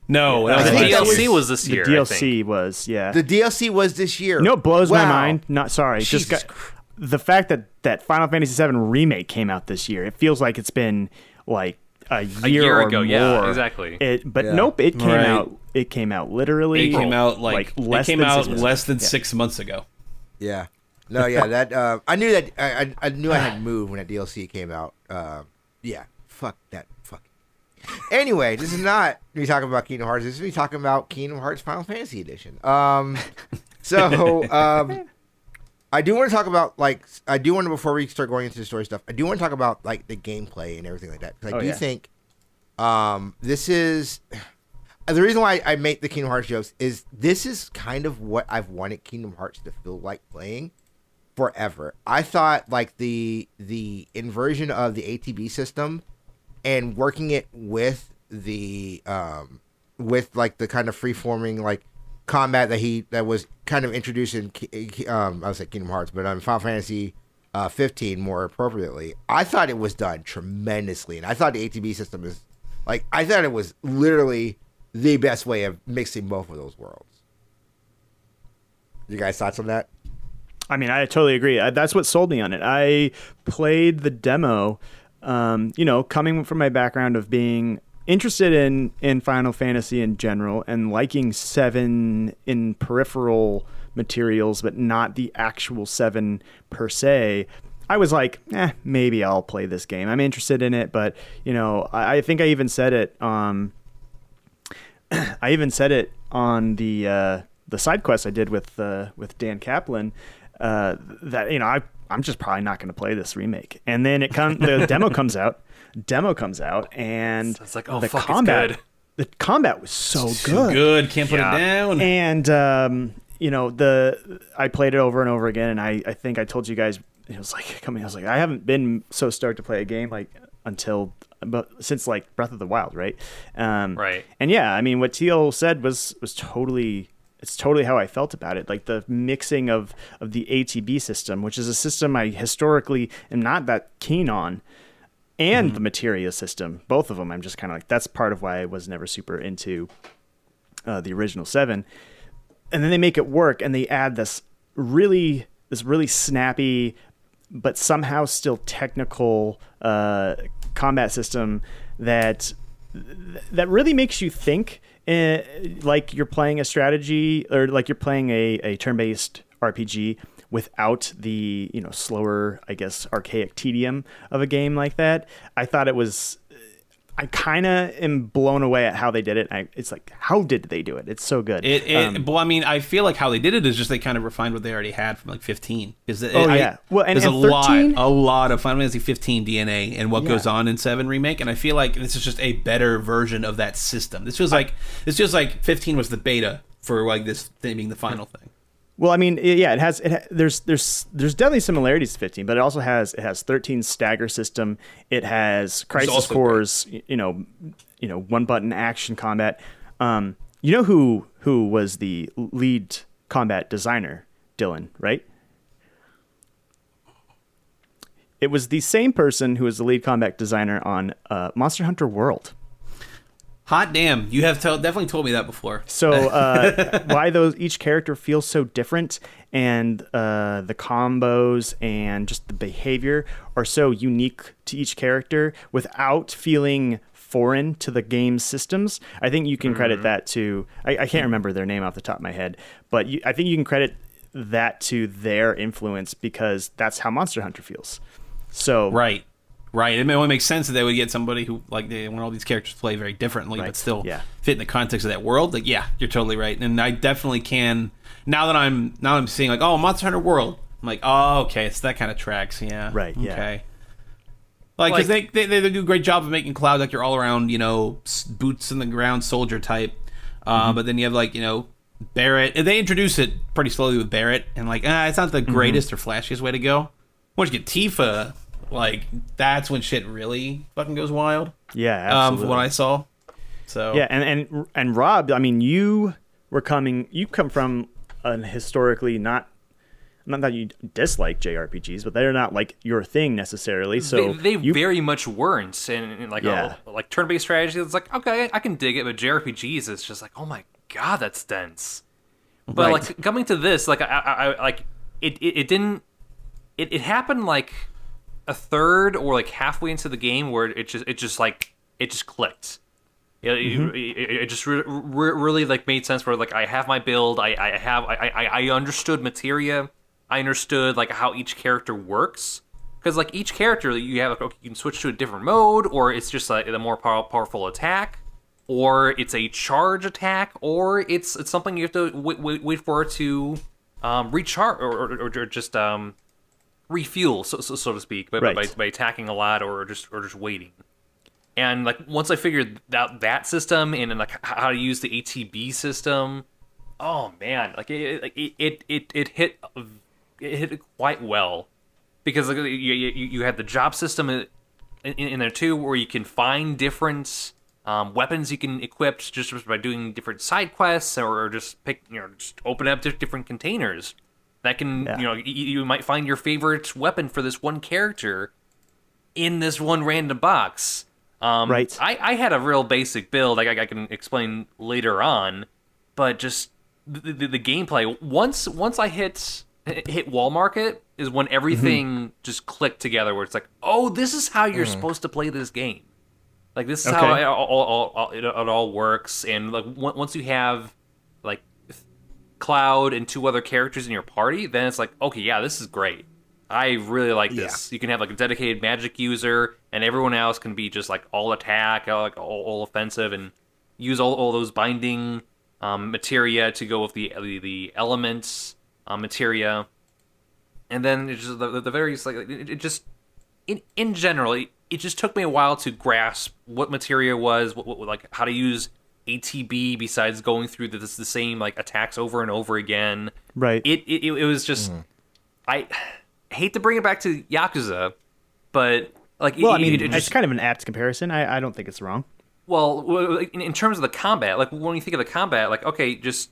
No, that was The I think that last DLC year. was this the year. I DLC think. was yeah. The DLC was this year. you know what blows my mind? Not sorry, Jesus just got, the fact that that Final Fantasy VII remake came out this year. It feels like it's been like a year, A year or ago, yeah, exactly. It, but Yeah. nope, it came Right. out. It came out literally. It came out like, less it came than out six months less ago. than Yeah. six months ago. Yeah. No, yeah, that uh, I knew that I, I I knew I had <sighs> moved when that DLC came out. Uh, yeah, fuck that, fuck. Anyway, this is not me talking about Kingdom Hearts. This is me talking about Kingdom Hearts Final Fantasy Edition. Um, so um, I do want to talk about like I do want to before we start going into the story stuff. I do want to talk about like the gameplay and everything like that because I Oh, do yeah. think um, this is the reason why I make the Kingdom Hearts jokes is this is kind of what I've wanted Kingdom Hearts to feel like playing forever. I thought like the the inversion of the ATB system and working it with the um with like the kind of free forming like combat that he that was kind of introduced in um I was like Kingdom Hearts, but on Final Fantasy uh 15 more appropriately. I thought it was done tremendously and I thought the ATB system is like I thought it was literally the best way of mixing both of those worlds. You guys thoughts on that? I mean, I totally agree. I, that's what sold me on it. I played the demo, um, you know, coming from my background of being interested in in Final Fantasy in general and liking seven in peripheral materials, but not the actual seven per se. I was like, eh, maybe I'll play this game. I'm interested in it, but you know, I, I think I even said it. Um, <clears throat> I even said it on the uh, the side quest I did with uh, with Dan Kaplan uh, that you know I I'm just probably not going to play this remake. And then it comes the demo <laughs> comes out, demo comes out, and It's like, oh, the fuck, it's combat good. the combat was so Too good. good. Can't put Yeah. it down. And um, you know the I played it over and over again, and I I think I told you guys it was like coming. I was like I haven't been so stoked to play a game like until but since like Breath of the Wild, right? Um, Right. And yeah, I mean what Teal said was was totally it's totally how I felt about it. Like the mixing of of the ATB system, which is a system I historically am not that keen on. And the materia system, both of them, I'm just kind of like that's part of why I was never super into uh, the original seven, and then they make it work, and they add this really this really snappy, but somehow still technical uh, combat system that that really makes you think uh, like you're playing a strategy or like you're playing a, a turn-based RPG without the you know slower I guess archaic tedium of a game like that. I thought it was I kind of am blown away at how they did it. I, it's like, how did they do it? It's so good. It, it Um, well, I mean, I feel like how they did it is just they kind of refined what they already had from like 15. Because Oh, yeah. Well, and- there's and a lot, a lot of Final Fantasy 15 DNA and what Yeah. goes on in Seven remake, and I feel like this is just a better version of that system. This feels like this feels like 15 was the beta for like this thing being the final thing. Well, I mean, yeah, it has. It ha- there's there's there's definitely similarities to 15, but it also has it has 13 stagger system. It has Crisis Core's. y- You know, you know, one button action combat. Um, you know who who was the lead combat designer? Dylan, right? It was the same person who was the lead combat designer on uh, Monster Hunter World. Hot damn, you have tell definitely told me that before. So uh, <laughs> why those each character feels so different, and uh, the combos and just the behavior are so unique to each character without feeling foreign to the game's systems. I think you can credit that to I, I can't remember their name off the top of my head, but you, I think you can credit that to their influence because that's how Monster Hunter feels. So Right. Right. It only makes sense that they would get somebody who like they, when all these characters play very differently, Right. but still Yeah. fit in the context of that world. Like, yeah, you're totally right. And I definitely can now that I'm now I'm seeing like, oh, Monster Hunter World. I'm like, oh, okay, it's that kind of tracks. Yeah. Right, yeah. Okay. Like, because Like- they, they they do a great job of making Cloud like your all around, you know, boots in the ground soldier type. Uh, Mm-hmm. But then you have like you know Barret. and They introduce it pretty slowly with Barret, and like, ah, it's not the Mm-hmm. greatest or flashiest way to go. Once you get Tifa, like, that's when shit really fucking goes wild. Yeah, Um, absolutely. from what I saw. So Yeah, and and and Rob, I mean, you were coming. You come from an historically not. Not that you dislike JRPGs, but they're not like your thing necessarily. So they, they you, very much weren't, and, and like Yeah. a, like turn-based strategy. It's like okay, I can dig it, but JRPGs, is just like oh my god, that's dense. But Right. like coming to this, like I, I, I like it, it, it didn't. It, it happened like a third or like halfway into the game where it just it just like it just clicked. It, Mm-hmm. it, it, just re- re- really like made sense where like I have my build, I I have I I, I understood materia, I understood like how each character works because like each character you have like okay, you can switch to a different mode or it's just like a more pow- powerful attack or it's a charge attack or it's it's something you have to wait, wait, wait for it to um, recharge or, or, or just um, refuel so, so, so to speak but by, Right. by attacking a lot or just or just waiting. And like once I figured out that system and like how to use the ATB system, oh man, like it it it it, it hit it hit quite well. Because like you you, you had the job system in, in, in there too where you can find different um, weapons you can equip just by doing different side quests or just pick you know just open up different containers that can Yeah. you know you, might find your favorite weapon for this one character in this one random box. Um, Right. I, I had a real basic build. Like I, I can explain later on, but just the, the, the gameplay. Once once I hit hit wall market is when everything just clicked together. Where it's like, oh, this is how you're supposed to play this game. Like this is how Okay. it all, all, all, it, it all works. And like on- once you have like Cloud and two other characters in your party, then it's like, okay, yeah, this is great. I really like this. You can have like a dedicated magic user, and everyone else can be just like all attack, all, like all, all offensive, and use all, all those binding um, materia to go with the the, the elements uh, materia, and then it's just the, the, the various like it, it just in in general, it, it just took me a while to grasp what materia was, what, what like how to use ATB besides going through the, the same like attacks over and over again right. it it, it was just mm. I hate to bring it back to Yakuza, but like well, I mean, it it's just kind of an apt comparison. I, I don't think it's wrong. well w- w- in, in terms of the combat, like when you think of the combat, like okay, just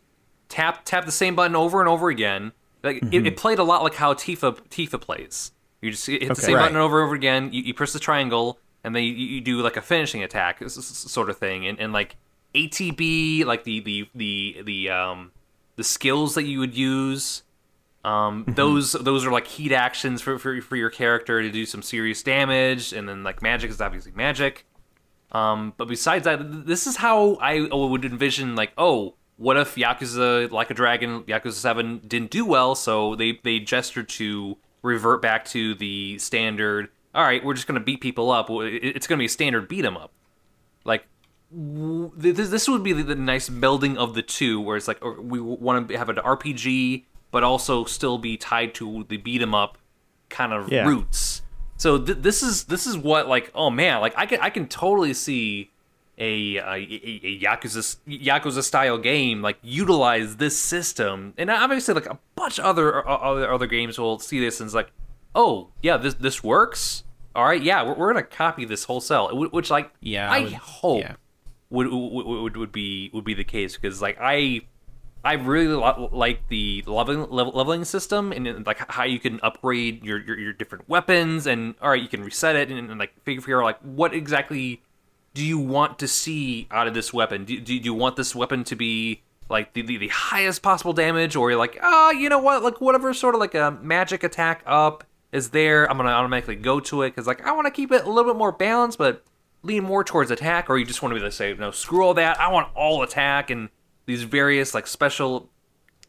tap tap the same button over and over again. Like it, mm-hmm. it played a lot like how Tifa Tifa plays. You just hit the same Right. button over and over again. You, you press the triangle, and then you, you do like a finishing attack, s- s- sort of thing. And, and like ATB, like the the the the um the skills that you would use. Um, those those are like heat actions for, for for your character to do some serious damage, and then like magic is obviously magic. Um, but besides that, this is how I would envision like, oh, what if Yakuza Like a Dragon, Yakuza Seven didn't do well, so they they gestured to revert back to the standard. All right, we're just gonna beat people up. It- It's gonna be a standard beat 'em up. Like this, this would be the, nice melding of the two, where it's like or we want to have an RPG, but also still be tied to the beat 'em up kind of Yeah. roots. So th- this is this is what like oh man like I can I can totally see a a, a, Yakuza Yakuza style game like utilize this system and obviously like a bunch of other other other games will see this and it's like oh yeah this this works all right yeah we're, we're gonna copy this wholesale wh- which like Yeah, I, I would- hope yeah. Would, would would be would be the case because like I I really lo- like the leveling level, leveling system and like how you can upgrade your, your your different weapons and all right you can reset it and, and like figure out like what exactly do you want to see out of this weapon? Do, do, do you want this weapon to be like the, the, the highest possible damage, or you're like, oh, you know what, like whatever sort of like a magic attack up is there, I'm gonna automatically go to it because like I want to keep it a little bit more balanced, but lean more towards attack, or you just want to be like say, no, screw all that, I want all attack and these various like special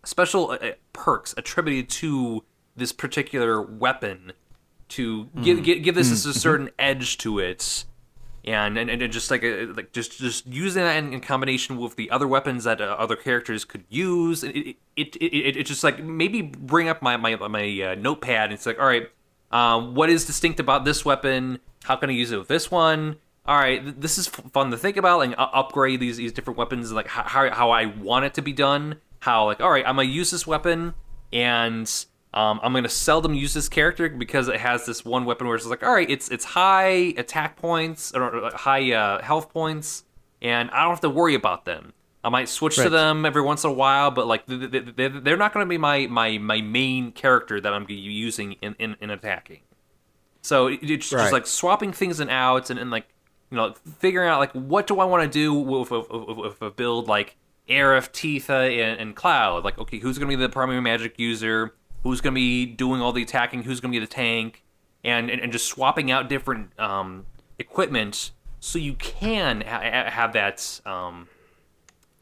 special uh, perks attributed to this particular weapon to give, give, give this a certain edge to it. And and, and just like a, like just just using that in, in combination with the other weapons that uh, other characters could use it it, it, it, it just like maybe bring up my my, my uh, notepad it's like all right um, what is distinct about this weapon? How can i use it with this one all right th- this is f- fun to think about and uh, upgrade these these different weapons like how, how, how i want it to be done how like all right, I'm gonna use this weapon and um, I'm gonna seldom use this character because it has this one weapon where it's like all right, it's it's high attack points or high uh, health points, and I don't have to worry about them. I might switch to them every once in a while, but like th- th- th- they're not going to be my, my my main character that I'm using in, in, in attacking. So it- it's Right. just like swapping things in outs and, and like you know figuring out like what do I want to do with, with, with, a build like Aerith, Tifa, and, and Cloud. Like okay, who's going to be the primary magic user? Who's going to be doing all the attacking? Who's going to be the tank? And, and and just swapping out different um, equipment so you can ha- have that. Um,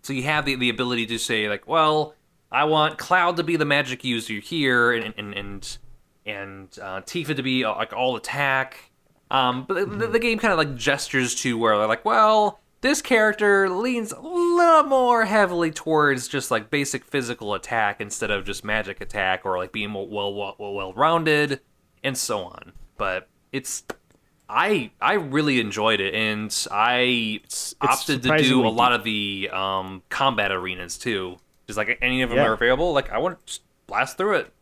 so you have the, the ability to say like, well, I want Cloud to be the magic user here, and and and and uh, Tifa to be uh, like all attack. Um, but the, the, the game kind of like gestures to where they're like, well, this character leans a little more heavily towards just like basic physical attack instead of just magic attack, or like being well well well rounded, and so on. But it's I I really enjoyed it, and I it's opted to do a lot of the um, combat arenas too. Just like any of them Yeah. are available, like I want to blast through it.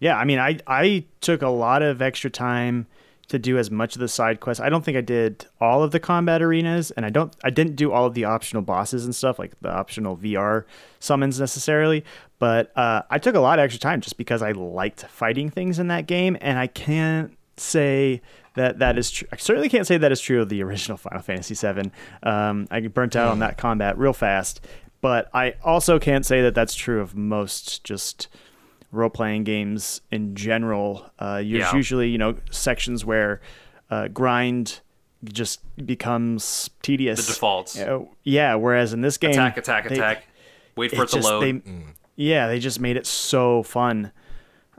Yeah, I mean, I I took a lot of extra time to do as much of the side quests. I don't think I did all of the combat arenas, and I don't I didn't do all of the optional bosses and stuff like the optional VR summons necessarily. But uh, I took a lot of extra time just because I liked fighting things in that game, and I can't say that that is true. I certainly can't say that is true of the original Final Fantasy VII. Um, I burnt out on that combat real fast, but I also can't say that that's true of most just role playing games in general. Uh, there's Yeah. usually you know sections where uh, grind just becomes tedious. The defaults. Uh, yeah, whereas in this game, Attack, attack, they- attack. Wait for it, it to just- load. they- Yeah, they just made it so fun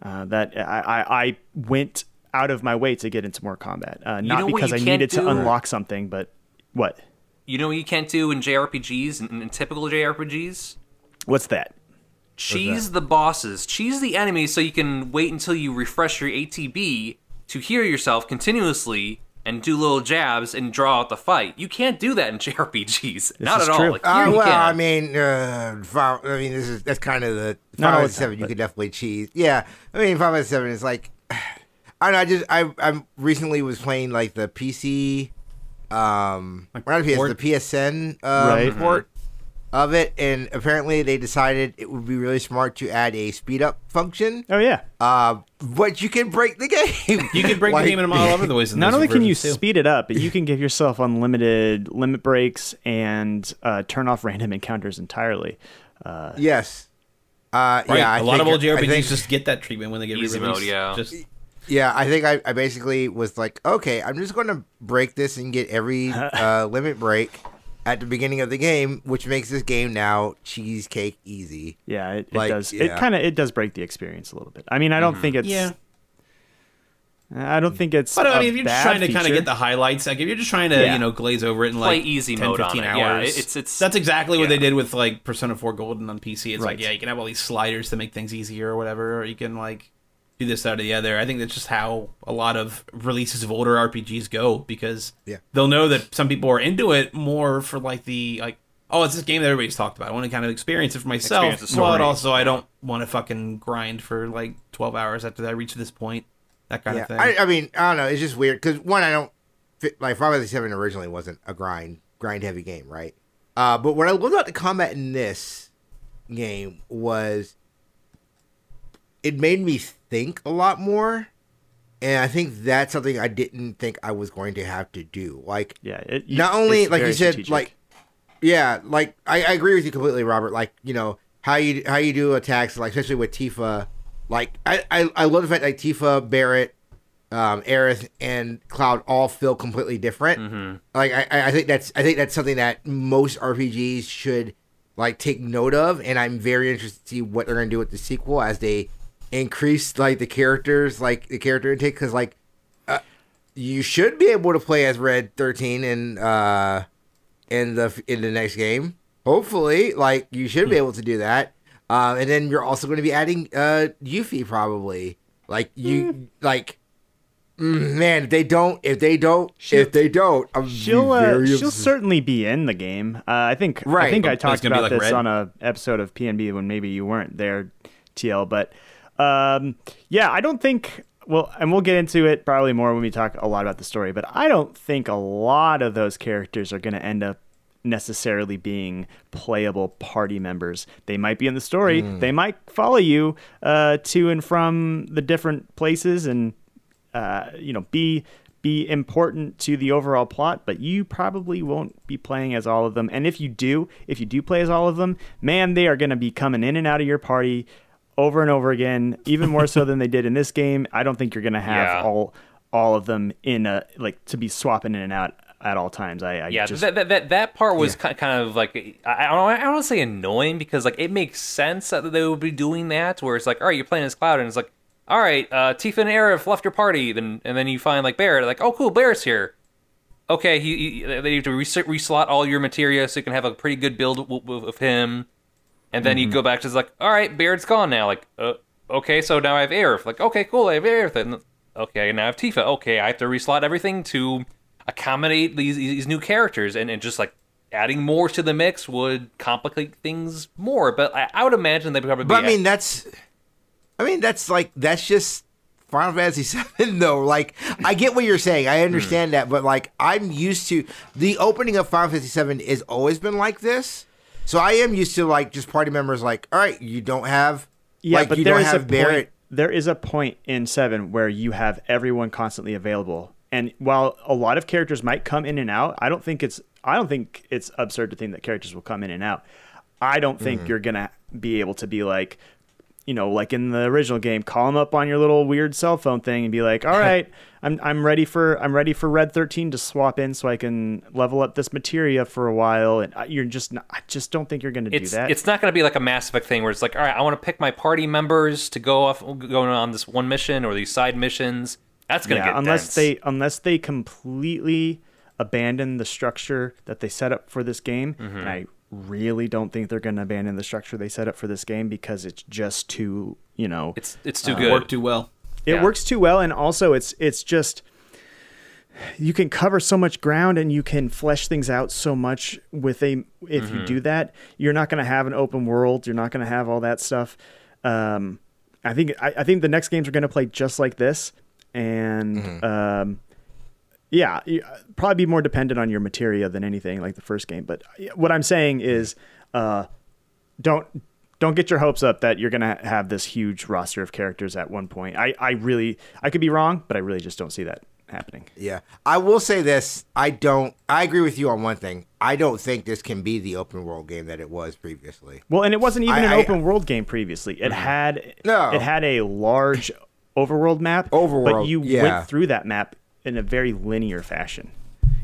uh, that I, I, I went out of my way to get into more combat. Uh, not know because I can't needed to unlock something, but what? You know what you can't do in JRPGs and in typical JRPGs? What's that? Cheese the bosses, cheese the enemies, so you can wait until you refresh your ATB to heal yourself continuously and do little jabs and draw out the fight. You can't do that in <laughs> JRPGs. Not is at all. Like, Uh, well, can. I mean, uh, Final- I mean, this is that's kind of the Not all Final the Seven. You but- could definitely cheese. Yeah, I mean, Final Fantasy Seven is like, <sighs> I know. I just I I recently was playing like the PC, um, not PS, the PSN uh, Right. port of it, and apparently they decided it would be really smart to add a speed up function. Oh yeah. Uh, but you can break the game. You can break Like- the <laughs> game in all other the ways. Not only can you too. speed it up, but you can give yourself unlimited limit breaks and uh, turn off random encounters entirely. Uh, Yes. Uh, Right. yeah, I a lot of old JRPGs I think- just get that treatment when they get Easy re-released. mode, yeah. Just Yeah, I think I, I basically was like, okay, I'm just going to break this and get every <laughs> uh, limit break at the beginning of the game, which makes this game now cheesecake easy. yeah, it, it does. It yeah. Mm-hmm. kind of it does break the experience a little bit. I mean, I don't think it's. yeah. I don't think it's. But I a mean, if you're just bad trying to kind of get the highlights, like if you're just trying to, Yeah. you know, glaze over it in Play like easy 10, mode on 15 it. hours, Yeah, it's- it's- that's exactly what they did with like Persona 4 Golden on PC. It's Right. like, yeah, you can have all these sliders to make things easier or whatever, or you can like do this that or the other. I think that's just how a lot of releases of older RPGs go because Yeah. they'll know that some people are into it more for like the like. Oh, it's this game that everybody's talked about. I want to kind of experience it for myself, Experience the but also I don't want to fucking grind for like twelve hours after I reach this point. That kind Yeah, of thing. I, I mean, I don't know. It's just weird because one, I don't fit, like Final Fantasy Seven originally wasn't a grind grind heavy game, right? Uh, but what I loved about the combat in this game was it made me think a lot more, and I think that's something I didn't think I was going to have to do. Like, Yeah. It, you- not only like you said, strategic. like yeah, like I, I agree with you completely, Robert. Like you know how you how you do attacks, like especially with Tifa. Like I I, I love the fact like Tifa, Barret, um, Aerith, and Cloud all feel completely different. Mm-hmm. Like I- I I think that's I think that's something that most RPGs should like take note of, and I'm very interested to see what they're gonna do with the sequel as they increase like the characters, like the character intake, because like uh, you should be able to play as Red Thirteen and uh in the in the next game. Hopefully, like you should be able to do that. Um, and then you're also going to be adding uh Yuffie probably. Like you like Man, if they don't, if they don't, if they don't, I'm She'll uh, she'll upset. certainly be in the game. Uh, I think right. I think I But it's talked about like this Red? on a episode of PNB when maybe you weren't there, TL. But um, yeah, I don't think. Well, and we'll get into it probably more when we talk a lot about the story. But I don't think a lot of those characters are going to end up necessarily being playable party members. They might be in the story. Hmm. They might follow you uh, to and from the different places and uh, you know be be important to the overall plot but you probably won't be playing as all of them and if you do if you do play as all of them man they are going to be coming in and out of your party over and over again even more so than they did in this game. I don't think you're going to have Yeah. all all of them in a like to be swapping in and out at all times. I, I Yeah, just that, that that that part was ki kind of like I don't I don't want to say annoying because like it makes sense that they would be doing that where it's like all right you're playing as Cloud and it's like all right uh, Tifa and Aerith left your party then and then you find like Barret like oh cool Barret's here. Okay he, he they have to res- reslot all your materia so you can have a pretty good build w- w- of him and then you go back to it's like all right Barret's gone now. Like uh, okay so now I have Aerith. Like okay cool I have Aerith. And okay now I have Tifa. Okay I have to reslot everything to accommodate these these new characters. And, and just like adding more to the mix would complicate things more. But I, I would imagine they probably But be I mean, that's, I mean, that's like that's just Final Fantasy <laughs> VII, though. Like, I get what you're saying. I understand that, but like, I'm used to the opening of Final Fantasy VII has always been like this. So I am used to like just party members. Like, all right, you don't have, yeah like, but you there don't is a have point, there is a point in seven where you have everyone constantly available. And while a lot of characters might come in and out i don't think it's i don't think it's absurd to think that characters will come in and out. I don't think mm-hmm. you're gonna be able to be like you know like in the original game call them up on your little weird cell phone thing and be like all <laughs> right i'm i'm ready for i'm ready for red 13 to swap in so i can level up this materia for a while and I- you're just not, i just don't think you're gonna do that it's not going to be like a Mass Effect thing where it's like all right I want to pick my party members to go off going on this one mission or these side missions that's going to yeah, get unless dense. they unless they completely abandon the structure that they set up for this game, Mm-hmm. and I really don't think they're going to abandon the structure they set up for this game because it's just too you know it's it's too Uh, good Work too well. It yeah. works too well, and also it's it's just you can cover so much ground and you can flesh things out so much with a if Mm-hmm. you do that you're not going to have an open world you're not going to have all that stuff um, i think I, I think the next games are going to play just like this and Mm-hmm. um, yeah probably be more dependent on your materia than anything like the first game but what i'm saying is uh, don't don't get your hopes up that you're gonna have this huge roster of characters at one point. I, I really I could be wrong, but I really just don't see that happening. Yeah, I will say this. I don't. I agree with you on one thing. I don't think this can be the open world game that it was previously. Well, and it wasn't even I- an I- open world game previously. It had No. it had a large <laughs> overworld map, Overworld. but you yeah. went through that map in a very linear fashion.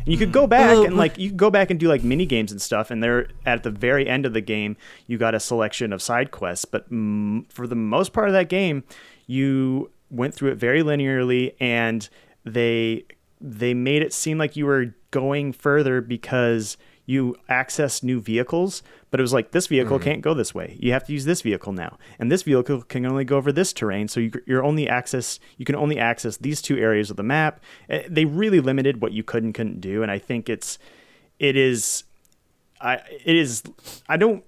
And you could go back and like you could go back and do like mini games and stuff, and there at the very end of the game you got a selection of side quests. But mm, for the most part of that game, you went through it very linearly, and they they made it seem like you were going further because you access new vehicles, but it was like this vehicle can't go this way. You have to use this vehicle now, and this vehicle can only go over this terrain. So you, you're only access you can only access these two areas of the map. Eh, They really limited what you could and couldn't do, and I think it's it is I it is I don't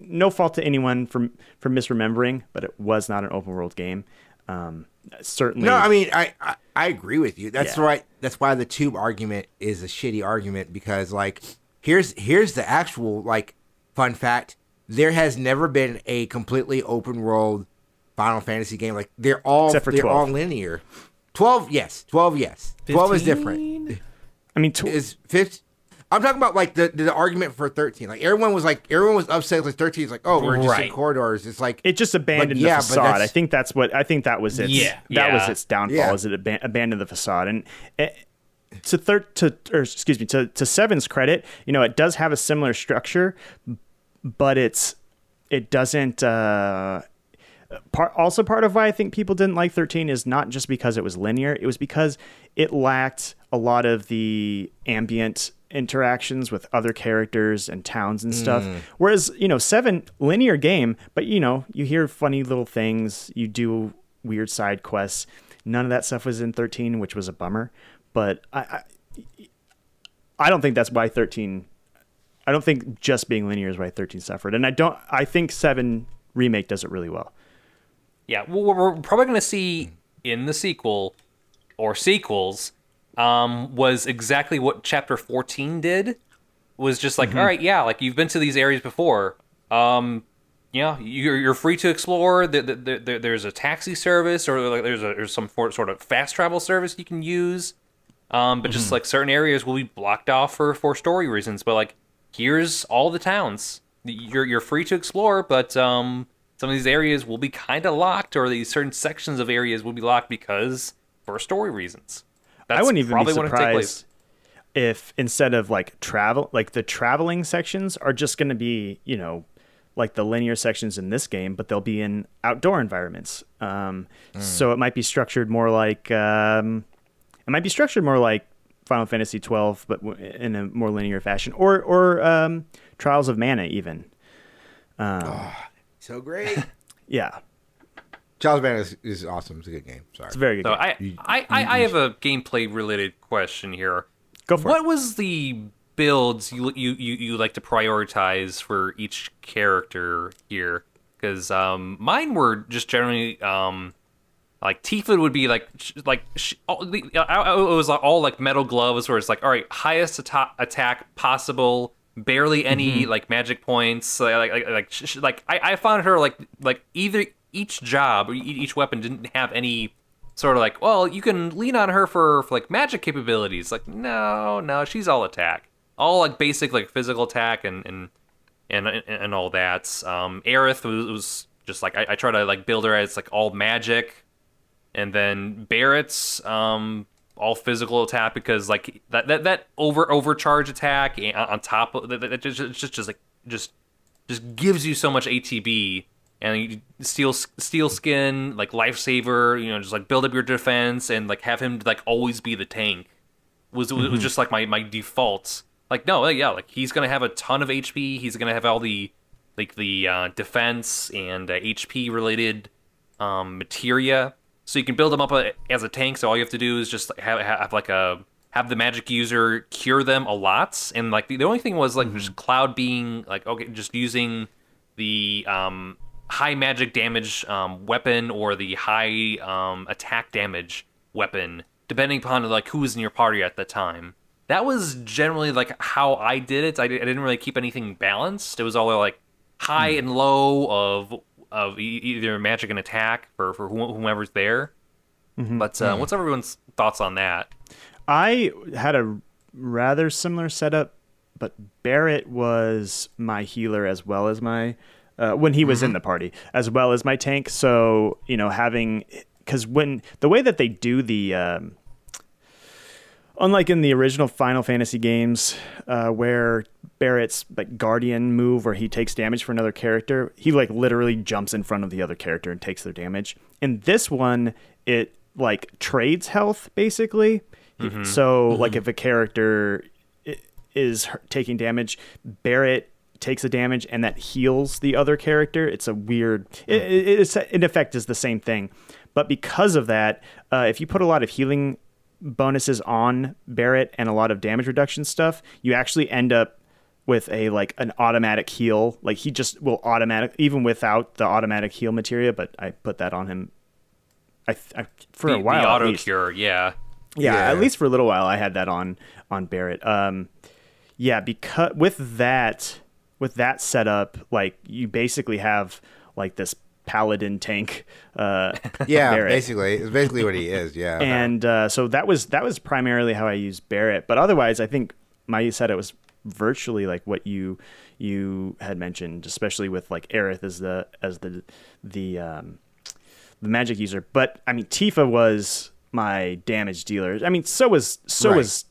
no fault to anyone for for misremembering, but it was not an open world game. Um, certainly, No, I mean, I, I I agree with you. That's Yeah. right. That's why the tube argument is a shitty argument because like here's here's the actual like fun fact. There has never been a completely open world Final Fantasy game. Like they're all Except for they're 12. all linear. Twelve, yes. Twelve, yes. Twelve is different. I mean, tw- Is fifth? I'm talking about like the, the argument for thirteen. Like everyone was like everyone was upset. Like thirteen is like oh we're just in corridors. It's like it just abandoned yeah, the but facade. I think that's what I think that was its Yeah. that was its downfall. Yeah. Is it aban- abandoned the facade and. It, to third to or excuse me to to seven's credit, you know it does have a similar structure, but it's it doesn't. Uh, part also part of why I think people didn't like 13 is not just because it was linear, it was because it lacked a lot of the ambient interactions with other characters and towns and stuff. Whereas, you know, 7 linear game, but you know, you hear funny little things, you do weird side quests. None of that stuff was in 13, which was a bummer. But I, I, I don't think that's why 13. I don't think just being linear is why 13 suffered, and I don't. I think seven remake does it really well. Yeah, well, we're we're probably going to see in the sequel or sequels um, was exactly what Chapter 14 did. Was just like, all right, yeah, like you've been to these areas before. Um, yeah, you're, you're free to explore. There, there, there, there's a taxi service, or like there's a there's some sort of fast travel service you can use. Um, but just like certain areas will be blocked off for for story reasons. But like, here's all the towns. You're you're free to explore, but um, some of these areas will be kind of locked, or these certain sections of areas will be locked because for story reasons. That's I wouldn't even be probably when it take place. surprised if instead of like travel, like the traveling sections are just going to be, you know, like the linear sections in this game, but they'll be in outdoor environments. Um, So it might be structured more like, um, it might be structured more like Final Fantasy twelve, but w- in a more linear fashion, or or um, Trials of Mana even. So great. <laughs> Yeah, Charles Band is, is awesome. It's a good game. Sorry. it's a very good. So game. I, I, I, I have a gameplay related question here. Go for what it. was the builds you, you you you like to prioritize for each character here? Because um, mine were just generally um, like Tifa would be like sh- like sh- all, I- it was all like metal gloves where it's like all right highest atta- attack possible barely any like magic points like like like, like I, I found her like like either each job or each weapon didn't have any sort of like well you can lean on her for, for like magic capabilities. Like no no she's all attack. All like basic like physical attack and and and and, and all that. Um Aerith was, was just like I, I try to like build her as like all magic and then Barret's um all physical attack because like that that, that over overcharge attack on top of that, that just, just just like just just gives you so much ATB and you steel steel skin like lifesaver you know just like build up your defense and like have him like always be the tank was was just like my my default. Like no yeah like he's gonna have a ton of HP he's gonna have all the like the uh, defense and uh, HP related um, materia so you can build them up a, as a tank. So all you have to do is just have, have like a have the magic user cure them a lot. And like the, the only thing was like just Cloud being like okay, just using the um, high magic damage um, weapon or the high um, attack damage weapon, depending upon like who was in your party at the time. That was generally like how I did it. I, I didn't really keep anything balanced. It was all like high and low of of e- either magic and attack for for whom- whomever's there. But uh, what's everyone's thoughts on that? I had a rather similar setup, but Barret was my healer as well as my uh, when he was in the party, as well as my tank. So you know, having because when the way that they do the um, unlike in the original Final Fantasy games, uh, where Barret's like guardian move where he takes damage for another character, he like literally jumps in front of the other character and takes their damage. In this one, it like trades health basically. Mm-hmm. So mm-hmm. like if a character is taking damage, Barret takes the damage and that heals the other character. It's a weird. It, mm. it, it's in effect is the same thing, but because of that, uh, if you put a lot of healing bonuses on Barret and a lot of damage reduction stuff, you actually end up with a like an automatic heal. Like he just will automatic even without the automatic heal materia. But I put that on him. I, I for The, a while the auto least. cure, yeah. Yeah, Yeah. at least for a little while, I had that on on Barret. Um, yeah, because with that with that setup, like you basically have like this paladin tank. Uh, <laughs> Yeah, Barret. basically, it's basically what he is. Yeah, and uh, so that was that was primarily how I used Barret. But otherwise, I think my setup was virtually like what you you had mentioned, especially with like Aerith as the as the the um, the magic user. But I mean, Tifa was my damage dealer. I mean, so was so Right. was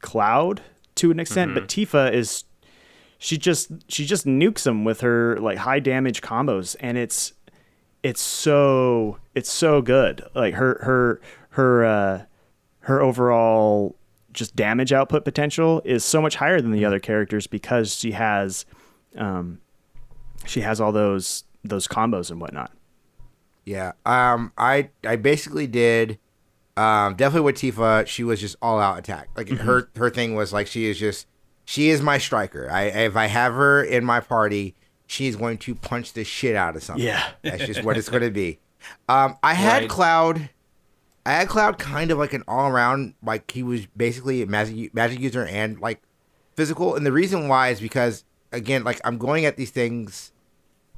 Cloud to an extent, but Tifa is she just she just nukes them with her like high damage combos, and it's it's so it's so good. Like her her her uh, her overall just damage output potential is so much higher than the other characters because she has um, she has all those those combos and whatnot. Yeah. Um. I I basically did Um, definitely with Tifa, she was just all out attack. Like her her thing was like she is just she is my striker. I if I have her in my party, she's going to punch the shit out of something. Yeah. that's just what it's going to be. Um, I had Right. Cloud. I had Cloud kind of like an all around like he was basically a magic magic user and like physical. And the reason why is because again, like I'm going at these things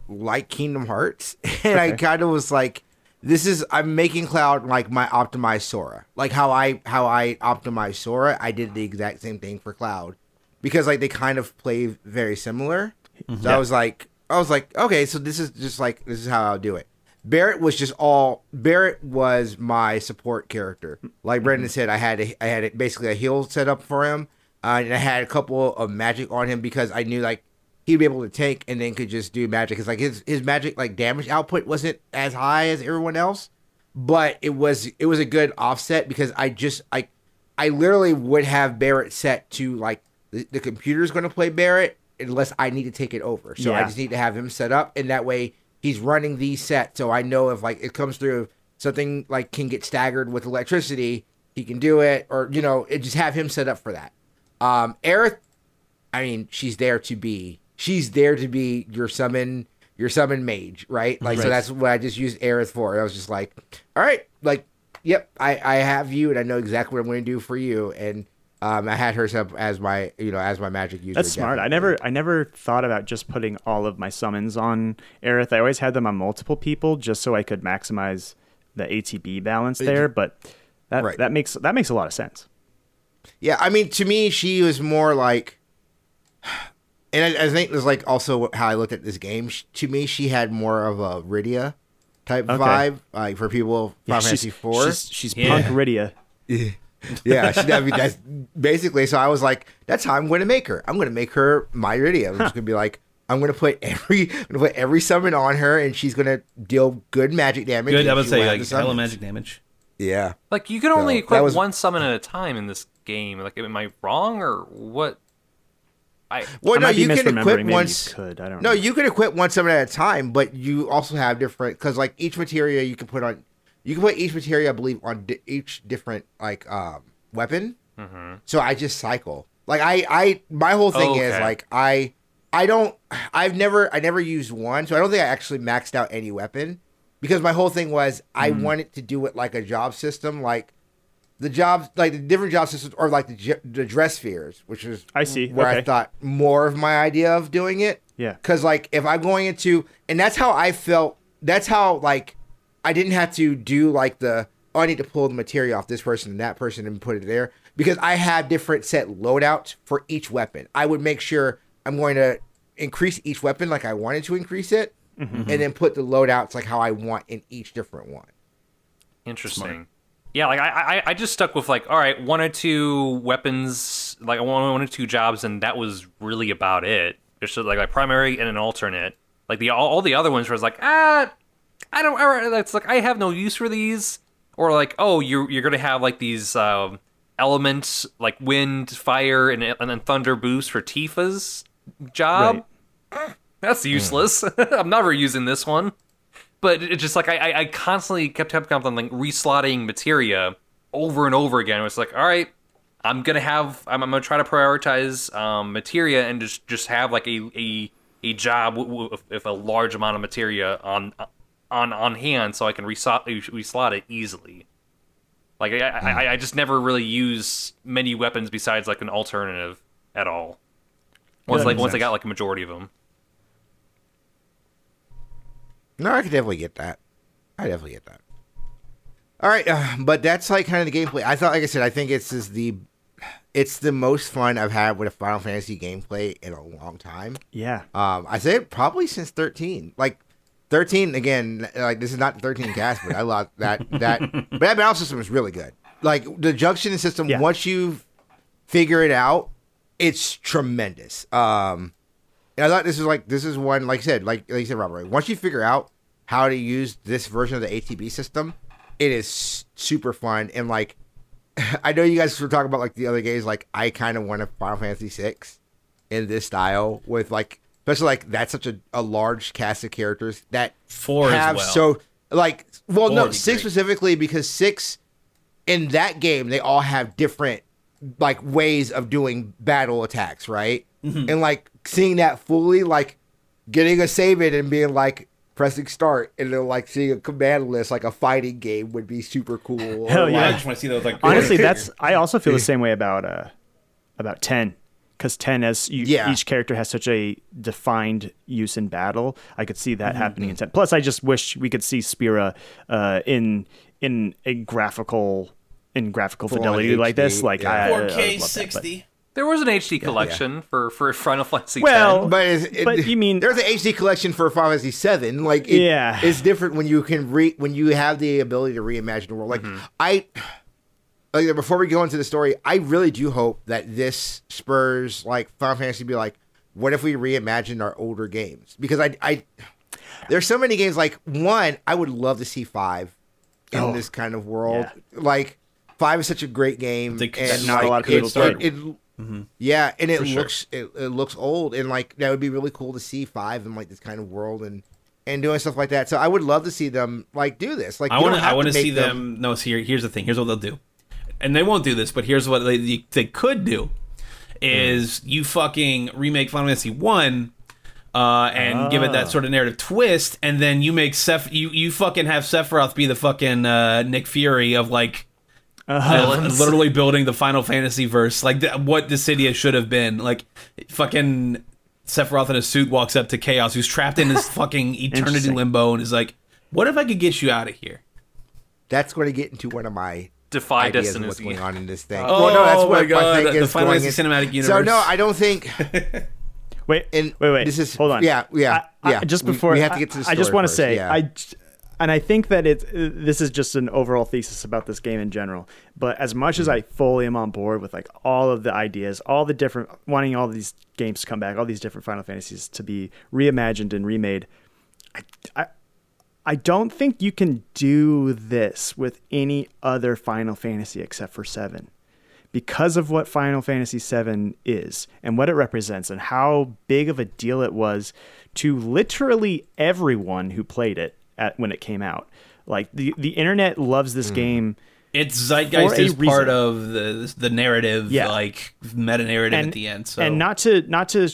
like Kingdom Hearts, <laughs> and I kind of was like, this is I'm making Cloud like my optimized Sora, like how I how I optimized Sora. I did the exact same thing for Cloud because like they kind of play very similar. So mm-hmm. I was like, I was like, okay, so this is just like this is how I'll do it. Barret was just all Barret was my support character. Like Brendan said, I had a, I had a, basically a heal set up for him, uh, and I had a couple of magic on him because I knew like he'd be able to tank and then could just do magic. Cause like his his magic like damage output wasn't as high as everyone else, but it was it was a good offset because I just I I literally would have Barret set to like the, the computer's going to play Barret unless I need to take it over. So I just need to have him set up, and that way he's running these set. So I know if like it comes through something like can get staggered with electricity, he can do it, or you know, it just have him set up for that. Um, Aerith, I mean, she's there to be. She's there to be your summon, your summon mage, right? Like, so that's what I just used Aerith for. I was just like, all right, like, yep, I I have you, and I know exactly what I'm going to do for you, and um, I had her set up as my, you know, as my magic user. That's smart. I never I never thought about just putting all of my summons on Aerith. I always had them on multiple people just so I could maximize the ATB balance there, but that Right. that makes that makes a lot of sense. Yeah, I mean, to me, she was more like, and I, I think it was like also how I looked at this game. Sh- To me, she had more of a Rydia type Okay. vibe, like for people Final Fantasy she's, Four. she's, she's Yeah. punk Rydia. <laughs> <laughs> yeah, she, I mean, that's basically. So I was like, that's how I'm going to make her. I'm going to make her my Rydia. I'm just going to be like, I'm going to put every, I'm going to put every summon on her, and she's going to deal good magic damage. Good. I would she say will have like hella magic damage. Yeah. Like you can only So, equip was- one summon at a time in this game. Like, am I wrong or what? I Well, I no, might be you can equip Maybe you once. could. I don't know. No, know. you can equip one summon at a time, but you also have different because like each materia you can put on, you can put each material, I believe on di- each different like um weapon. So I just cycle. Like I, I my whole thing is Okay. like I, I don't. I've never, I never used one, so I don't think I actually maxed out any weapon because my whole thing was I wanted to do it like a job system, like the jobs, like the different job systems, or like the the dress spheres, which is I see. where I thought more of my idea of doing it. Yeah. Because like if I'm going into, and that's how I felt. That's how like I didn't have to do like the oh I need to pull the material off this person and that person and put it there because I had different set loadouts for each weapon. I would make sure I'm going to increase each weapon like I wanted to increase it, and then put the loadouts like how I want in each different one. Interesting. Yeah, like I, I, I just stuck with like, all right, one or two weapons, like one, one or two jobs, and that was really about it. Just like like primary and an alternate. Like the all, all the other ones was like, ah, I don't. That's like I have no use for these. Or like, oh, you're you're gonna have like these um, elements like wind, fire, and and then thunder boost for Tifa's job. That's useless. <laughs> I'm never using this one but it's just like I, I, I constantly kept kept on like reslotting materia over and over again. It was like, all right, I'm gonna have I'm, I'm gonna try to prioritize um, materia and just just have like a a, a job w- w- with, with a large amount of materia on on on hand, so I can reslot reslot it easily. Like I, I, I just never really use many weapons besides like an alternative at all. Once that like makes once I got like a majority of them. No, I could definitely get that. I definitely get that. All right, uh, but that's like kind of the gameplay. I thought, like I said, I think it's is the, it's the most fun I've had with a Final Fantasy gameplay in a long time. Yeah. Um, I say probably since thirteen. Like thirteen again. Like this is not thirteen cast, but I love that that. but that battle system is really good. Like the junction system. Yeah. Once you figure it out, it's tremendous. Um, and I thought this is like this is one like I said like like you said Robert. Once you figure out how to use this version of the ATB system, it is super fun and like. <laughs> I know you guys were talking about like the other games. Like I kind of want a Final Fantasy six in this style with like especially like that's such a, a large cast of characters that Four as have well. so like well Four no would six great. specifically because six in that game they all have different like ways of doing battle attacks, right? And like seeing that fully, like getting a save it and being like pressing start, and then like seeing a command list like a fighting game would be super cool. Hell Or, yeah. I just want to see those like Honestly, that's I also feel the <laughs> same way about uh about ten because ten as you, Yeah. each character has such a defined use in battle. I could see Mm-hmm. that happening in ten. Plus, I just wish we could see Spira uh, in in a graphical in graphical Full on fidelity like this. HD, Like yeah. I, I- I would 4K love that, but- 60. There was an HD collection for for Final Fantasy Well, X. But, it's, it, But you mean- there's an HD collection for Final Fantasy Seven? Like, it, Yeah. it's different when you can re when you have the ability to reimagine the world. Like, I Oh, like before we go into the story, I really do hope that this spurs like Final Fantasy to be like, what if we reimagined our older games? Because I, I there's so many games. Like one, I would love to see five in Oh, this kind of world. Like five is such a great game, They- and that not a lot of people it- played. it- mm-hmm. yeah, and it For sure. looks it, it looks old, and like that would be really cool to see five in like this kind of world and and doing stuff like that. So I would love to see them like do this. Like I want to. I want to make see them. No, see, here, here's the thing. Here's what they'll do, and they won't do this. But here's what they they could do: is you fucking remake Final Fantasy One. Uh, and give it that sort of narrative twist, and then you make Seph, you you fucking have Sephiroth be the fucking uh, Nick Fury of like uh, Villains. literally building the Final Fantasy verse, like th- what Dissidia should have been. Like fucking Sephiroth in a suit walks up to Chaos, who's trapped in this <laughs> fucking eternity limbo, and is like, "What if I could get you out of here?" That's going to get into one of my Defy ideas of Destiny. what's going on in this thing. Oh, well, no, that's my what God, thing the is Final Fantasy in- Cinematic So no, I don't think. <laughs> Wait, And wait, wait. this is- hold on. yeah, yeah, I- I- yeah. just before we have to get to the I, I just want to say, yeah. I, j- and I think that it's uh, this is just an overall thesis about this game in general. But as much Mm-hmm. as I fully am on board with like all of the ideas, all the different wanting all these games to come back, all these different Final Fantasies to be reimagined and remade, I, I I don't think you can do this with any other Final Fantasy except for 7. Because of what Final Fantasy 7 is and what it represents and how big of a deal it was to literally everyone who played it at when it came out. Like the the internet loves this hmm. game It's zeitgeist For is part reason. of the the narrative, Yeah. like meta narrative and at the end. So and not to not to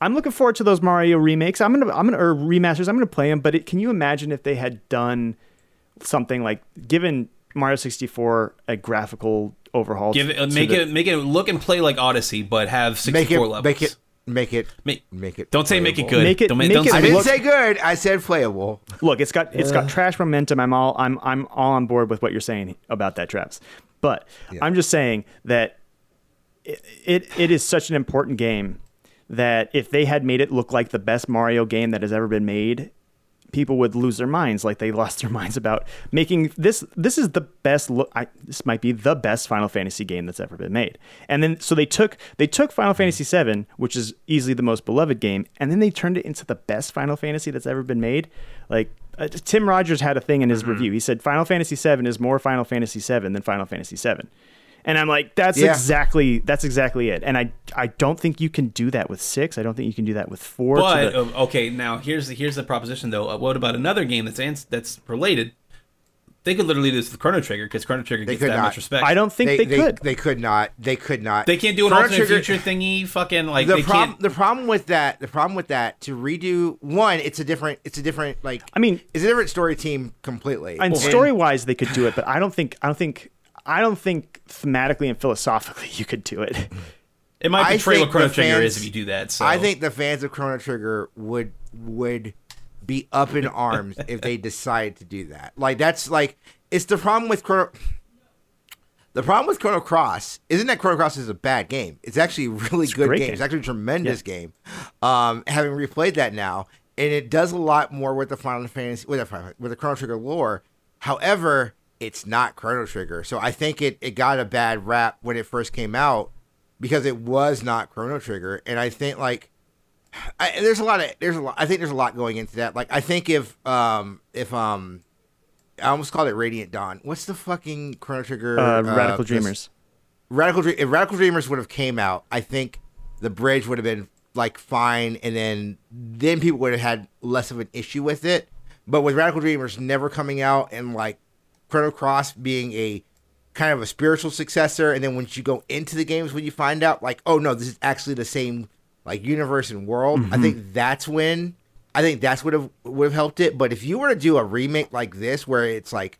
I'm looking forward to those Mario remakes. I'm gonna I'm gonna or remasters. I'm gonna play them. But it, can you imagine if they had done something like given Mario 64 a graphical overhaul? give it, uh, to make the- it make it look and play like Odyssey, but have 64 make it, levels. make it, make it, Make- make it. Don't say make it good. Make it- don't make don't it say I didn't look- say good. I said playable. look. It's got it's got trash momentum. I'm all I'm I'm all on board with what you're saying about that, Travis. But I'm just saying that it, it it is such an important game that if they had made it look like the best Mario game that has ever been made, people would lose their minds like they <laughs> lost their minds about making this this is the best look I, this might be the best Final Fantasy game that's ever been made. And then so they took they took Final Fantasy 7, which is easily the most beloved game, and then they turned it into the best Final Fantasy that's ever been made. Like uh, Tim Rogers had a thing in his review. He said Final Fantasy 7 is more Final Fantasy 7 than Final Fantasy 7. And I'm like, that's Yeah. exactly that's exactly it. And I I don't think you can do that with six. I don't think you can do that with four. But the- uh, okay, now here's the here's the proposition though. Uh, what about another game that's ans- that's related? They could literally do this with Chrono Trigger because Chrono Trigger gets could that not. much respect. I don't think They, they, they, could. they could not. They could not. They can't do an Chrono alternate Trigger- future thingy. Fucking like the they problem can't. the problem with that the problem with that to redo one it's a different it's a different like I mean- it's a different story team completely and story wise they could do it, but I don't think I don't think I don't think thematically and philosophically <laughs> you could do it. It might I betray what think Chrono the Trigger fans- is if you do that. So I think the fans of Chrono Trigger would would be up in arms if they decide to do that. Like that's like it's the problem with Chrono. The problem with Chrono Cross isn't that Chrono Cross is a bad game. It's actually a really a good great game. game. It's actually a tremendous game. Um, having replayed that now, and it does a lot more with the Final Fantasy with the Final- with the Chrono Trigger lore. However, it's not Chrono Trigger, so I think it it got a bad rap when it first came out because it was not Chrono Trigger, and I think like <sighs> I, there's a lot of there's a lot. I think there's a lot going into that. Like I think if um if um I almost called it Radiant Dawn. What's the fucking Chrono Trigger? Uh, Radical this- Dreamers. Radical Dream. If Radical Dreamers would have came out, I think the bridge would have been like fine, and then then people would have had less of an issue with it. But with Radical Dreamers never coming out and like Chrono Cross being a kind of a spiritual successor, and then once you go into the games, when you find out like, oh no, this is actually the same like universe and world. I mm-hmm. think that's when I think that's would have would have helped it. But if you were to do a remake like this, where it's like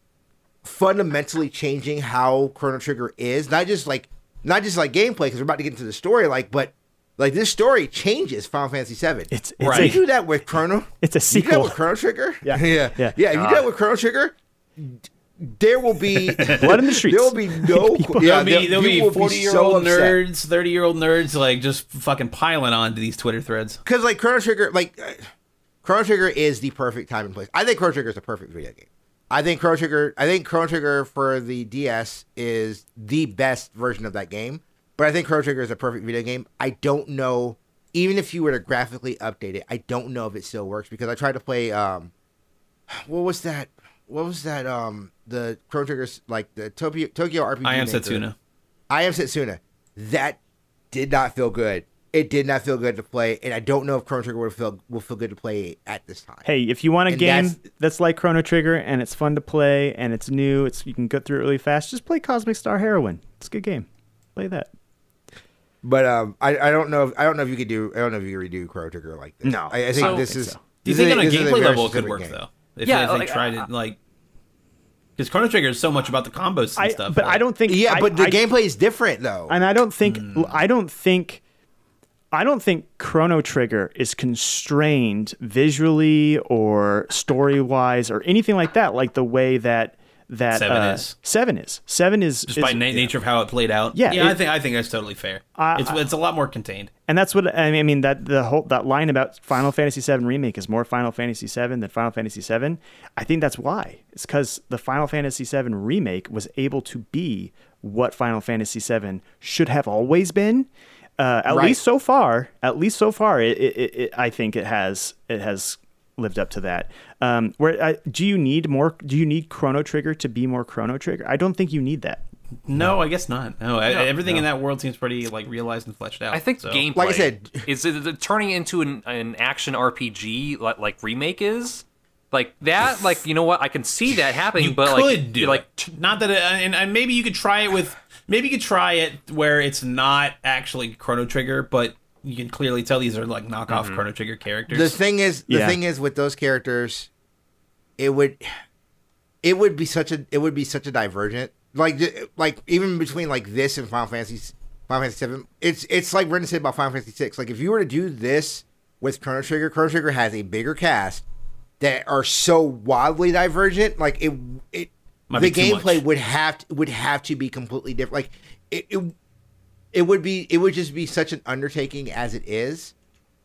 fundamentally changing how Chrono Trigger is, not just like not just like gameplay, because we're about to get into the story, like, but like this story changes Final Fantasy VII. It's- it's If you do that with Chrono. It's a sequel. You do that with Chrono Trigger. Yeah. <laughs> yeah, Yeah. yeah. If you do that with Chrono Trigger, there will be <laughs> Blood in the streets. There will be no. <laughs> People- yeah, there'll be, there- there'll be people will 40 year so old upset. nerds, 30 year old nerds, like just fucking piling on to these Twitter threads. because like Chrono Trigger, like uh, Chrono Trigger is the perfect time and place. I think Chrono Trigger is the perfect video game. I think Chrono Trigger, I think Chrono Trigger for the DS is the best version of that game. But I think Chrono Trigger is a perfect video game. I don't know, even if you were to graphically update it, I don't know if it still works because I tried to play. um What was that? What was that? Um, the Chrono Trigger's like the Tokyo Tokyo RPG. I am Maker. Setsuna. I am Setsuna. That did not feel good. It did not feel good to play, and I don't know if Chrono Trigger will feel will feel good to play at this time. Hey, if you want a And game that's- that's, like Chrono Trigger and it's fun to play and it's new, it's you can get through it really fast. Just play Cosmic Star Heroine. It's a good game. Play that. But um, I, I don't know. If, I don't know if you could do. I don't know if you could redo Chrono Trigger like this. No. I, I think So- this I think is. so. Do you this think is- on a gameplay level it could work game. though? If, Yeah, if they like, tried I- it like because Chrono Trigger is so much about the combos and I, stuff. but like- I don't think. Yeah, I- but the I- gameplay is different though. and I don't think Hmm. I don't think I don't think Chrono Trigger is constrained visually or story wise or anything like that, like the way that that Seven uh, is. Seven is. Seven is just by is- na- nature of how it played out. Yeah, yeah. I think I think that's totally fair. I- it's it's a lot more contained. and that's what I mean. I mean that the whole that line about Final Fantasy VII remake is more Final Fantasy VII than Final Fantasy VII. I think that's why. It's because the Final Fantasy VII remake was able to be what Final Fantasy VII should have always been. Uh, at Right. least so far, at least so far, it, it, it, it I think it has it has lived up to that. Um, where I, do you need more? Do you need Chrono Trigger to be more Chrono Trigger? I don't think you need that. No, I guess not. No, I, everything in that world seems pretty like realized and fleshed out. I think so. gameplay, Like I said- is it, it turning into an, an action RPG like, like remake is like that. Like you know what, I can see that happening, you but could like do like it. not that, it, and, and maybe you could try it with maybe you could try it where it's not actually Chrono Trigger, but you can clearly tell these are like knockoff Mm-hmm. Chrono Trigger characters. the thing is, the Yeah. thing is with those characters, it would, it would be such a, it would be such a divergent. Like, like even between like this and Final Fantasy, Final Fantasy Seven, it's it's like Brendan said about Final Fantasy Six. Like, if you were to do this with Chrono Trigger, Chrono Trigger has a bigger cast that are so wildly divergent. Like it, it Might the gameplay would have to, would have to be completely different. Like it, it, it would be, it would just be such an undertaking as it is.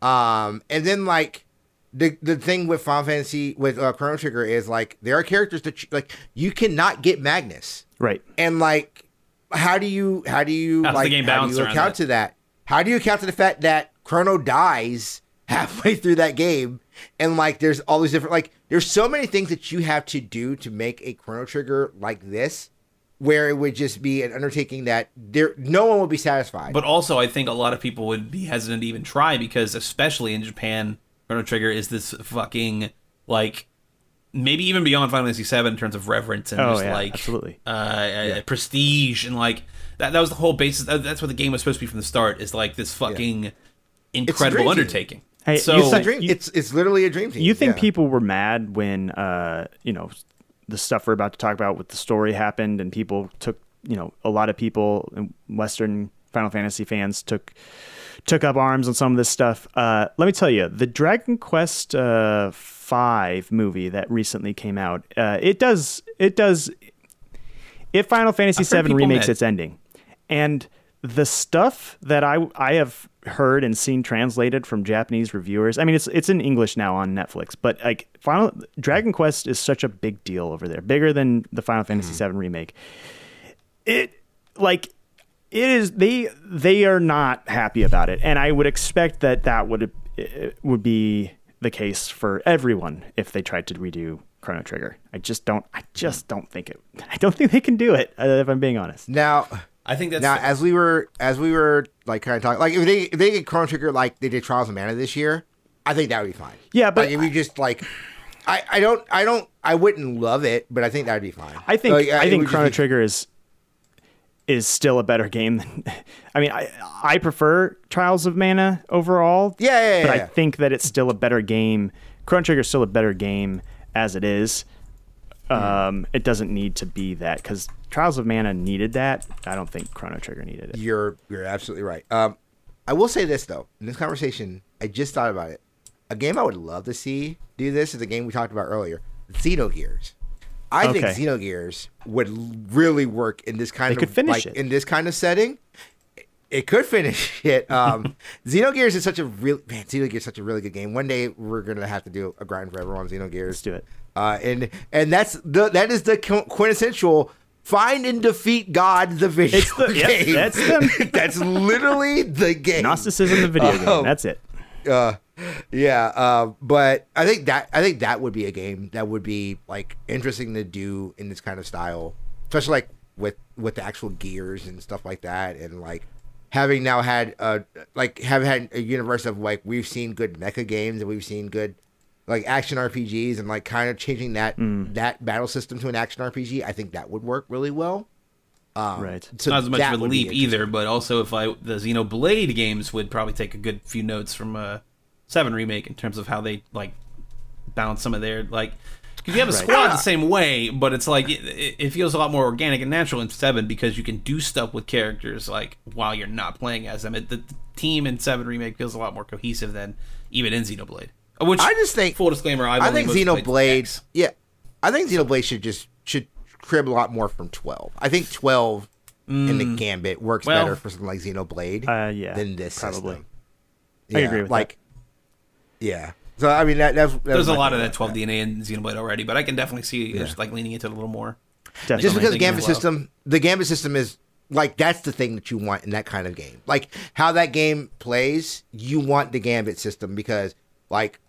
Um, and then like the the thing with Final Fantasy with uh, Chrono Trigger is like there are characters that you, like you cannot get Magus, Right. and like how do you how do you How's the like game how do you account that? to that? How do you account to the fact that Chrono dies <laughs> halfway through that game, and like there's all these different like there's so many things that you have to do to make a Chrono Trigger like this, where it would just be an undertaking that there no one would be satisfied. But also, I think a lot of people would be hesitant to even try because, especially in Japan, Chrono Trigger is this fucking like maybe even beyond Final Fantasy VII in terms of reverence and Oh, just yeah, like absolutely. uh, uh, prestige and like that. That was the whole basis. That's what the game was supposed to be from the start. Is like this fucking incredible dream undertaking. Hey, so you it's a think- dream. you- it's it's literally a dream team. You think yeah. people were mad when uh, you know the stuff we're about to talk about with the story happened, and people took you know a lot of people, Western Final Fantasy fans took took up arms on some of this stuff. Uh, let me tell you, the Dragon Quest uh, Five movie that recently came out, uh, it does it does if Final Fantasy I've VII remakes mad. its ending, and the stuff that I I have heard and seen translated from Japanese reviewers. I mean, it's it's in English now on Netflix, but like Final Dragon Quest is such a big deal over there, bigger than the Final Fantasy VII remake. It like it is they they are not happy about it, and I would expect that that would would be the case for everyone if they tried to redo Chrono Trigger. I just don't. I just don't think it. I don't think they can do it. Uh, if I'm being honest. now? I think that's Now, as we were as we were like kind of talking, like if they if they get Chrono Trigger like they did Trials of Mana this year, I think that would be fine. Yeah, but like if you just like, I I don't I don't I wouldn't love it, but I think that would be fine. I think Like, uh, I think would Chrono be- Trigger is is still a better game than. <laughs> I mean, I I prefer Trials of Mana overall. Yeah, yeah, yeah, But yeah. I think that it's still a better game. Chrono Trigger is still a better game as it is. Um, it doesn't need to be that because Trials of Mana needed that. I don't think Chrono Trigger needed it. You're you're absolutely right. Um, I will say this though. In this conversation, I just thought about it. A game I would love to see do this is a game we talked about earlier, Xenogears. I think Xenogears would really work in this kind They of could finish like, it. in this kind of setting. It could finish <laughs> it. Um, <laughs> Xenogears is such a real man. Xenogears is such a really good game. One day we're gonna have to do a grind forever on Xenogears. Let's do it. Uh, and and that's the that is the quintessential find and defeat God the video It's the- yep, that's <laughs> that's literally the game. Gnosticism, the video Oh. game. That's it. Uh, yeah. Uh, but I think that I think that would be a game that would be like interesting to do in this kind of style, especially like with with the actual gears and stuff like that, and like having now had uh like have had a universe of like we've seen good mecha games and we've seen good like action RPGs and like kind of changing that that battle system to an action RPG. I think that would work really well. Um, Right. So not as much that of a leap either, but also if I the Xenoblade games would probably take a good few notes from uh, Seven remake in terms of how they like balance some of their like because you have a Right. squad the same way, but it's like it, it it feels a lot more organic and natural in Seven because you can do stuff with characters like while you're not playing as them. It, the, the team in Seven remake feels a lot more cohesive than even in Xenoblade. Which I just think- full disclaimer, I've I think mostly played Xenoblade. Yeah, I think Xenoblade should just should crib a lot more from twelve. I think twelve in the Gambit works Mm. Well- better for something like Xenoblade Uh, yeah, than this probably. system. I Yeah, agree with like, yeah. So I mean, that, that's, that's There's a lot of that about 12 DNA in Xenoblade already, but I can definitely see just like leaning into it a little more. Definitely. Just because the Gambit as well. system, the Gambit system is like that's the thing that you want in that kind of game. Like how that game plays, you want the Gambit system because like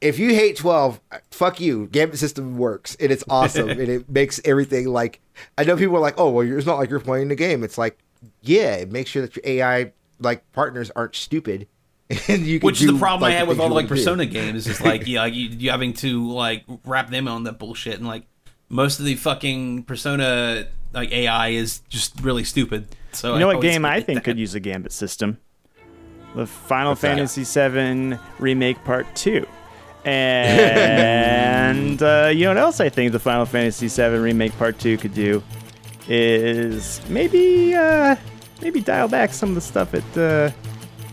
if you hate 12, fuck you. Gambit system works and it's awesome and it <laughs> makes everything like I know people are like, "Oh, well, it's not like you're playing the game." It's like, yeah, it makes sure that your AI like partners aren't stupid <laughs> and you can Which is the problem like, I had with all the like wanna do. Persona games. Is like <laughs> yeah, like you, you having to like wrap them on that bullshit, and like most of the fucking Persona like AI is just really stupid. So You know I what game I think that. could use a Gambit system? The Final What's that? Fantasy VII Remake Part 2. And uh, you know what else I think the Final Fantasy VII Remake Part 2 could do? Is maybe uh, maybe dial back some of the stuff it, uh,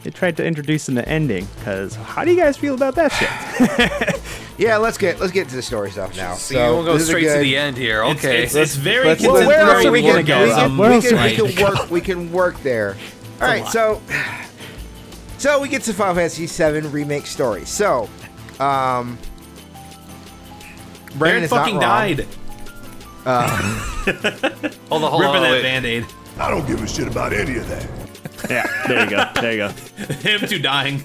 it tried to introduce in the ending. Because how do you guys feel about that shit? <laughs> Yeah, let's get let's get to the story stuff now. So, So you will go this is straight to the end here. Okay. it's, it's very. Let's- well, where else are we gonna go? We can, we can, are we we can work. We can work there. All right, so so we get to Final Fantasy VII remake story. So, um, Brandon Barret is not fucking wrong. died. <laughs> hold on, hold Ripping on. that wait. band aid. I don't give a shit about any of that. yeah, there you go. There you go. <laughs> Him too dying.